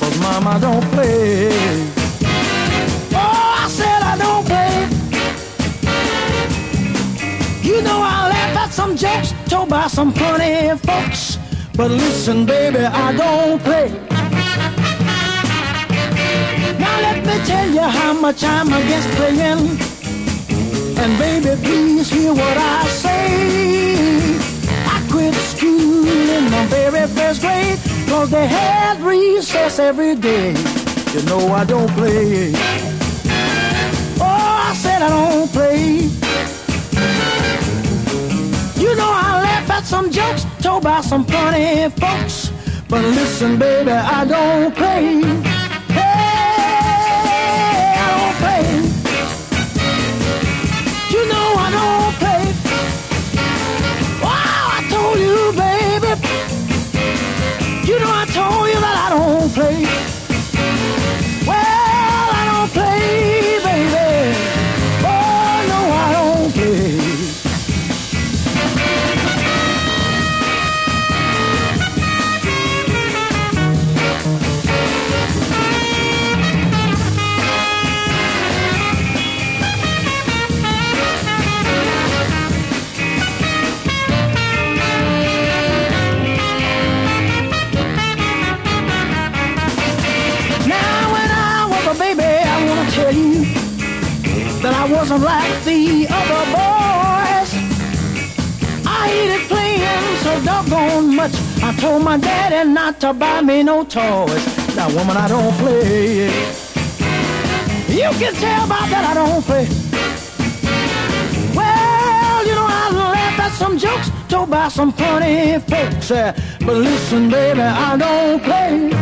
Cause mama don't play. Oh, I said I don't play. You know I laugh at some jokes told by some funny folks. But listen, baby, I don't play. Tell you how much I'm against playing. And baby, please hear what I say. I quit school in my very first grade, cause they had recess every day. You know I don't play. Oh, I said I don't play. You know I laugh at some jokes told by some funny folks. But listen, baby, I don't play. Doggone much. I told my daddy not to buy me no toys. Now woman, I don't play. You can tell by that I don't play. Well, you know I laugh at some jokes told by some funny folks. but listen, baby, I don't play.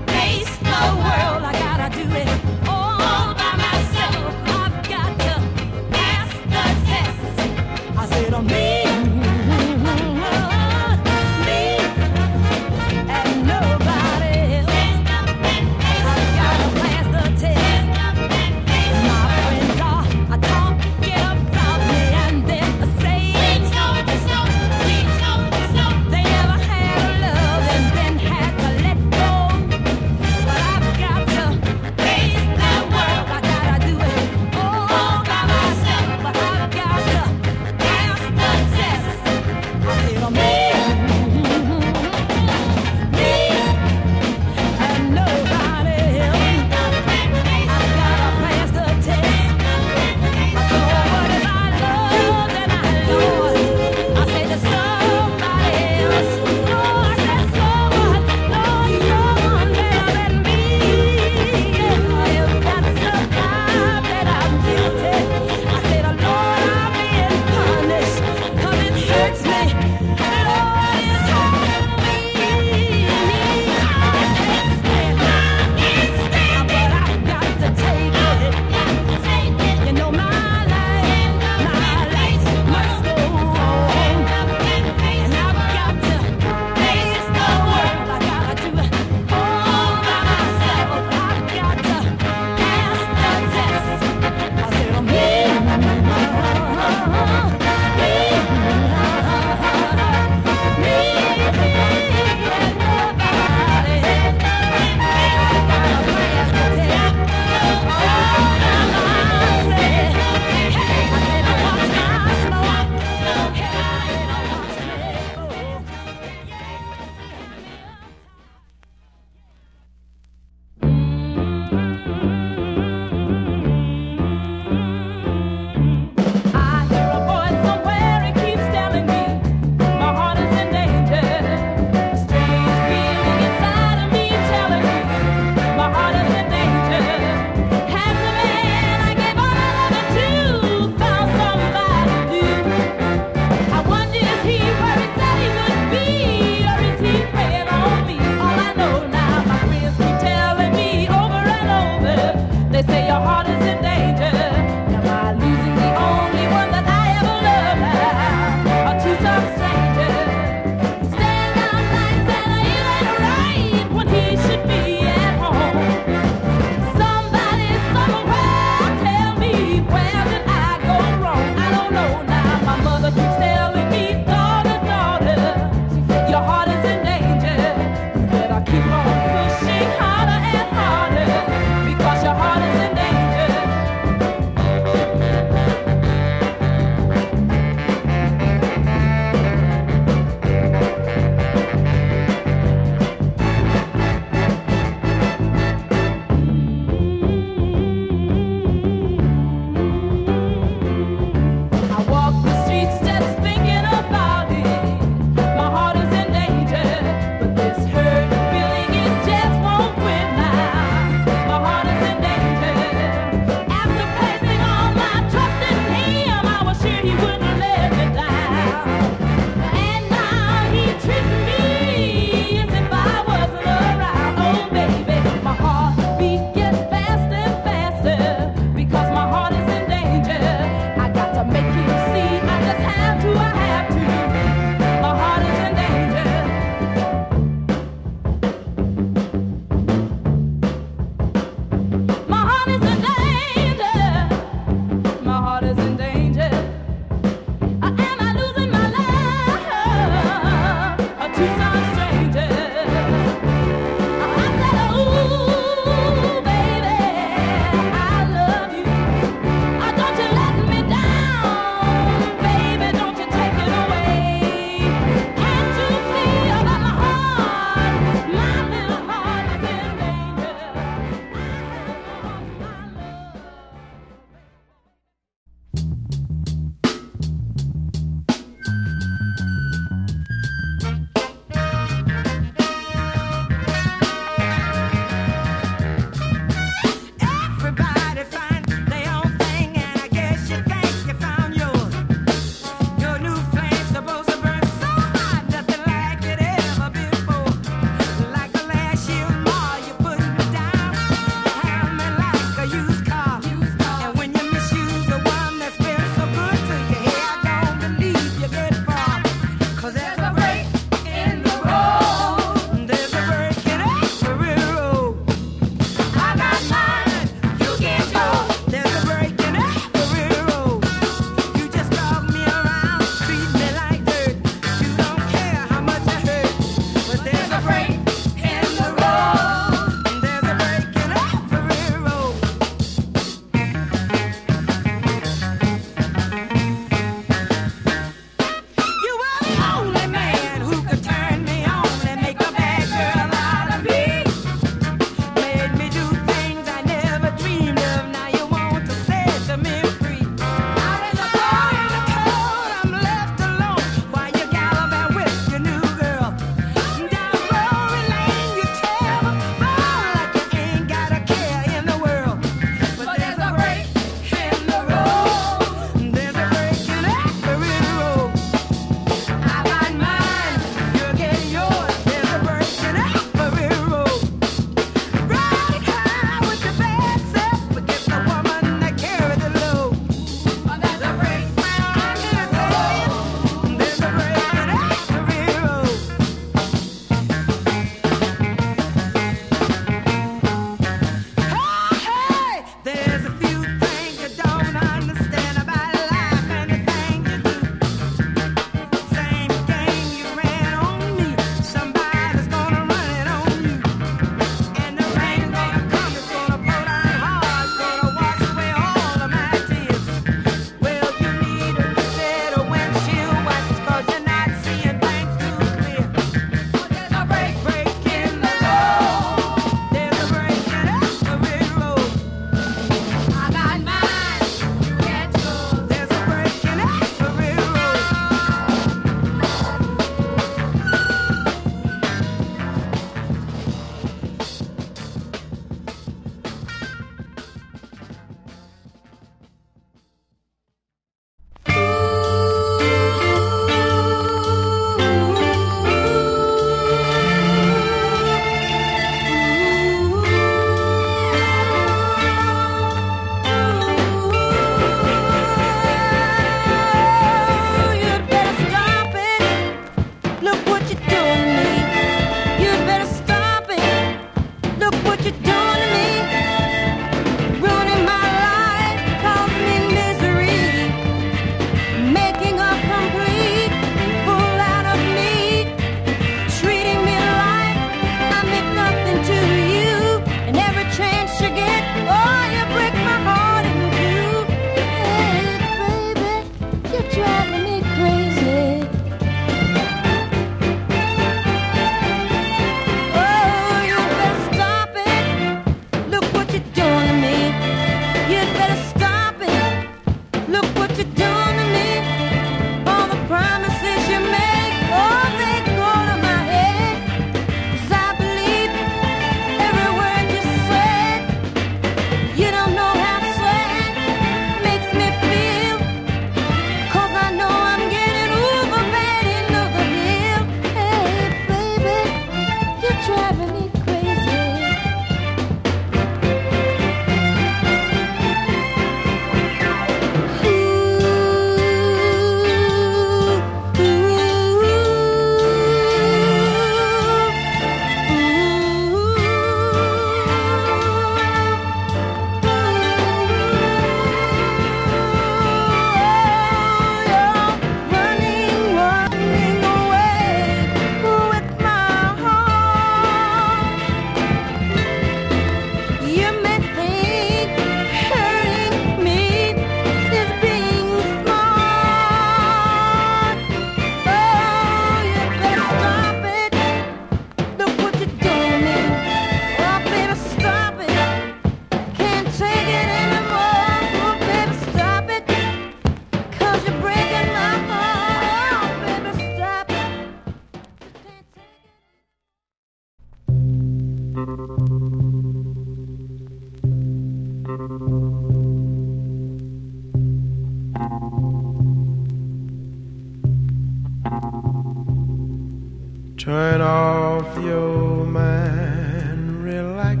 Off your mind, relax,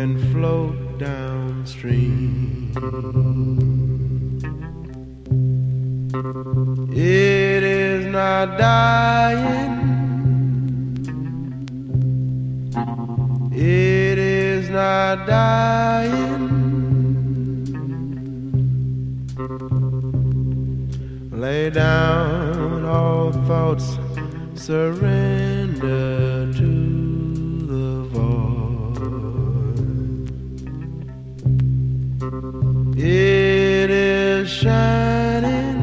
and float downstream. It is not dying. It is not dying. Lay down all thoughts, surrender to the void. It is shining.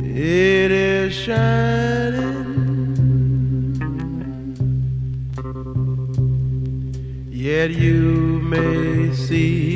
It is shining. Yet you may see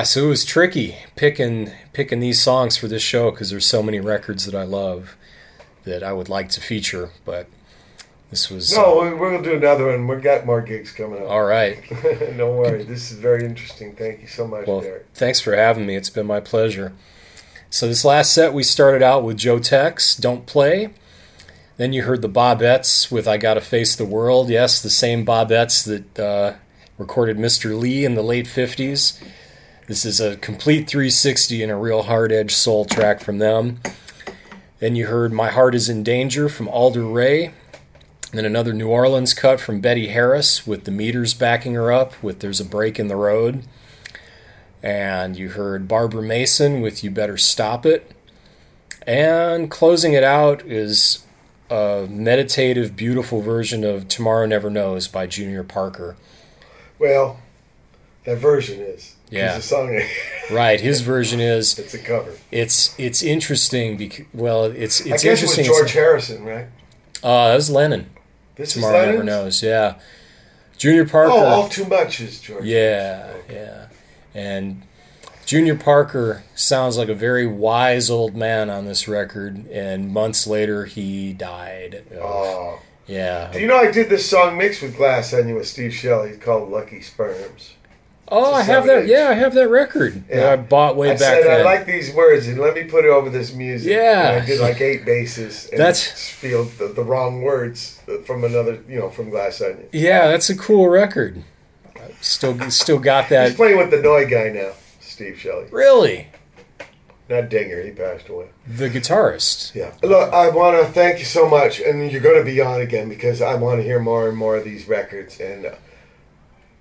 Yeah, so it was tricky picking picking these songs for this show because there's so many records that I love that I would like to feature, but this was No, we- we're gonna do another one. We've got more gigs coming up. all right. Don't worry. This is very interesting. Thank you so much, Well, Derek. thanks for having me. It's been my pleasure. So this last set we started out with Joe Tex, Don't Play. Then you heard the Bobbettes with I Gotta Face the World. Yes, the same Bobbettes that uh, recorded Mr. Lee in the late 50s. This is a complete 360 and a real hard edge soul track from them. Then you heard My Heart is in Danger from Alder Ray. Then another New Orleans cut from Betty Harris with the meters backing her up with There's a Break in the Road. And you heard Barbara Mason with You Better Stop It. And closing it out is a meditative, beautiful version of Tomorrow Never Knows by Junior Parker. Well, that version is. Yeah. Song, Right, his version is it's a cover. it's it's interesting because well it's I it's guess it was interesting. George Harrison, right? Uh, that was Lennon. This Tomorrow is Never Lennon's? Knows. Yeah, Junior Parker. Oh, all too much is George. Yeah, yeah. And Junior Parker sounds like a very wise old man on this record, and months later he died. of- Oh. yeah. Do you know I did this song mixed with Glass Onion with Steve Shelley called Lucky Sperms? Oh, I have that. Yeah, I have that record that Yeah. I bought way I back said then. I like these words and let me put it over this music. Yeah. And I did like eight basses and That's- feel the, the wrong words from another, you know, from Glass Onion. yeah, that's a cool record. Still, still got He's that. playing with the Neu! guy now, Steve Shelley. Really? Not Dinger, he passed away. The guitarist. Yeah. Look, I want to thank you so much, and you're going to be on again because I want to hear more and more of these records. And uh,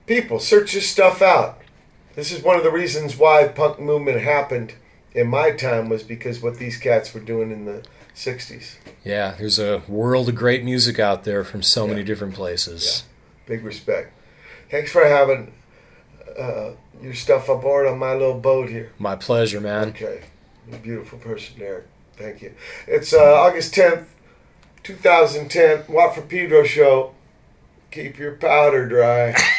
people, search this stuff out. This is one of the reasons why punk movement happened in my time was because what these cats were doing in the '60s. Yeah, there's a world of great music out there from so many different places. Big respect. Thanks for having uh, your stuff aboard on my little boat here. My pleasure, man. Okay. You're a beautiful person, Derek. Thank you. It's uh, August 10th, 2010, Watt from Pedro show. Keep your powder dry.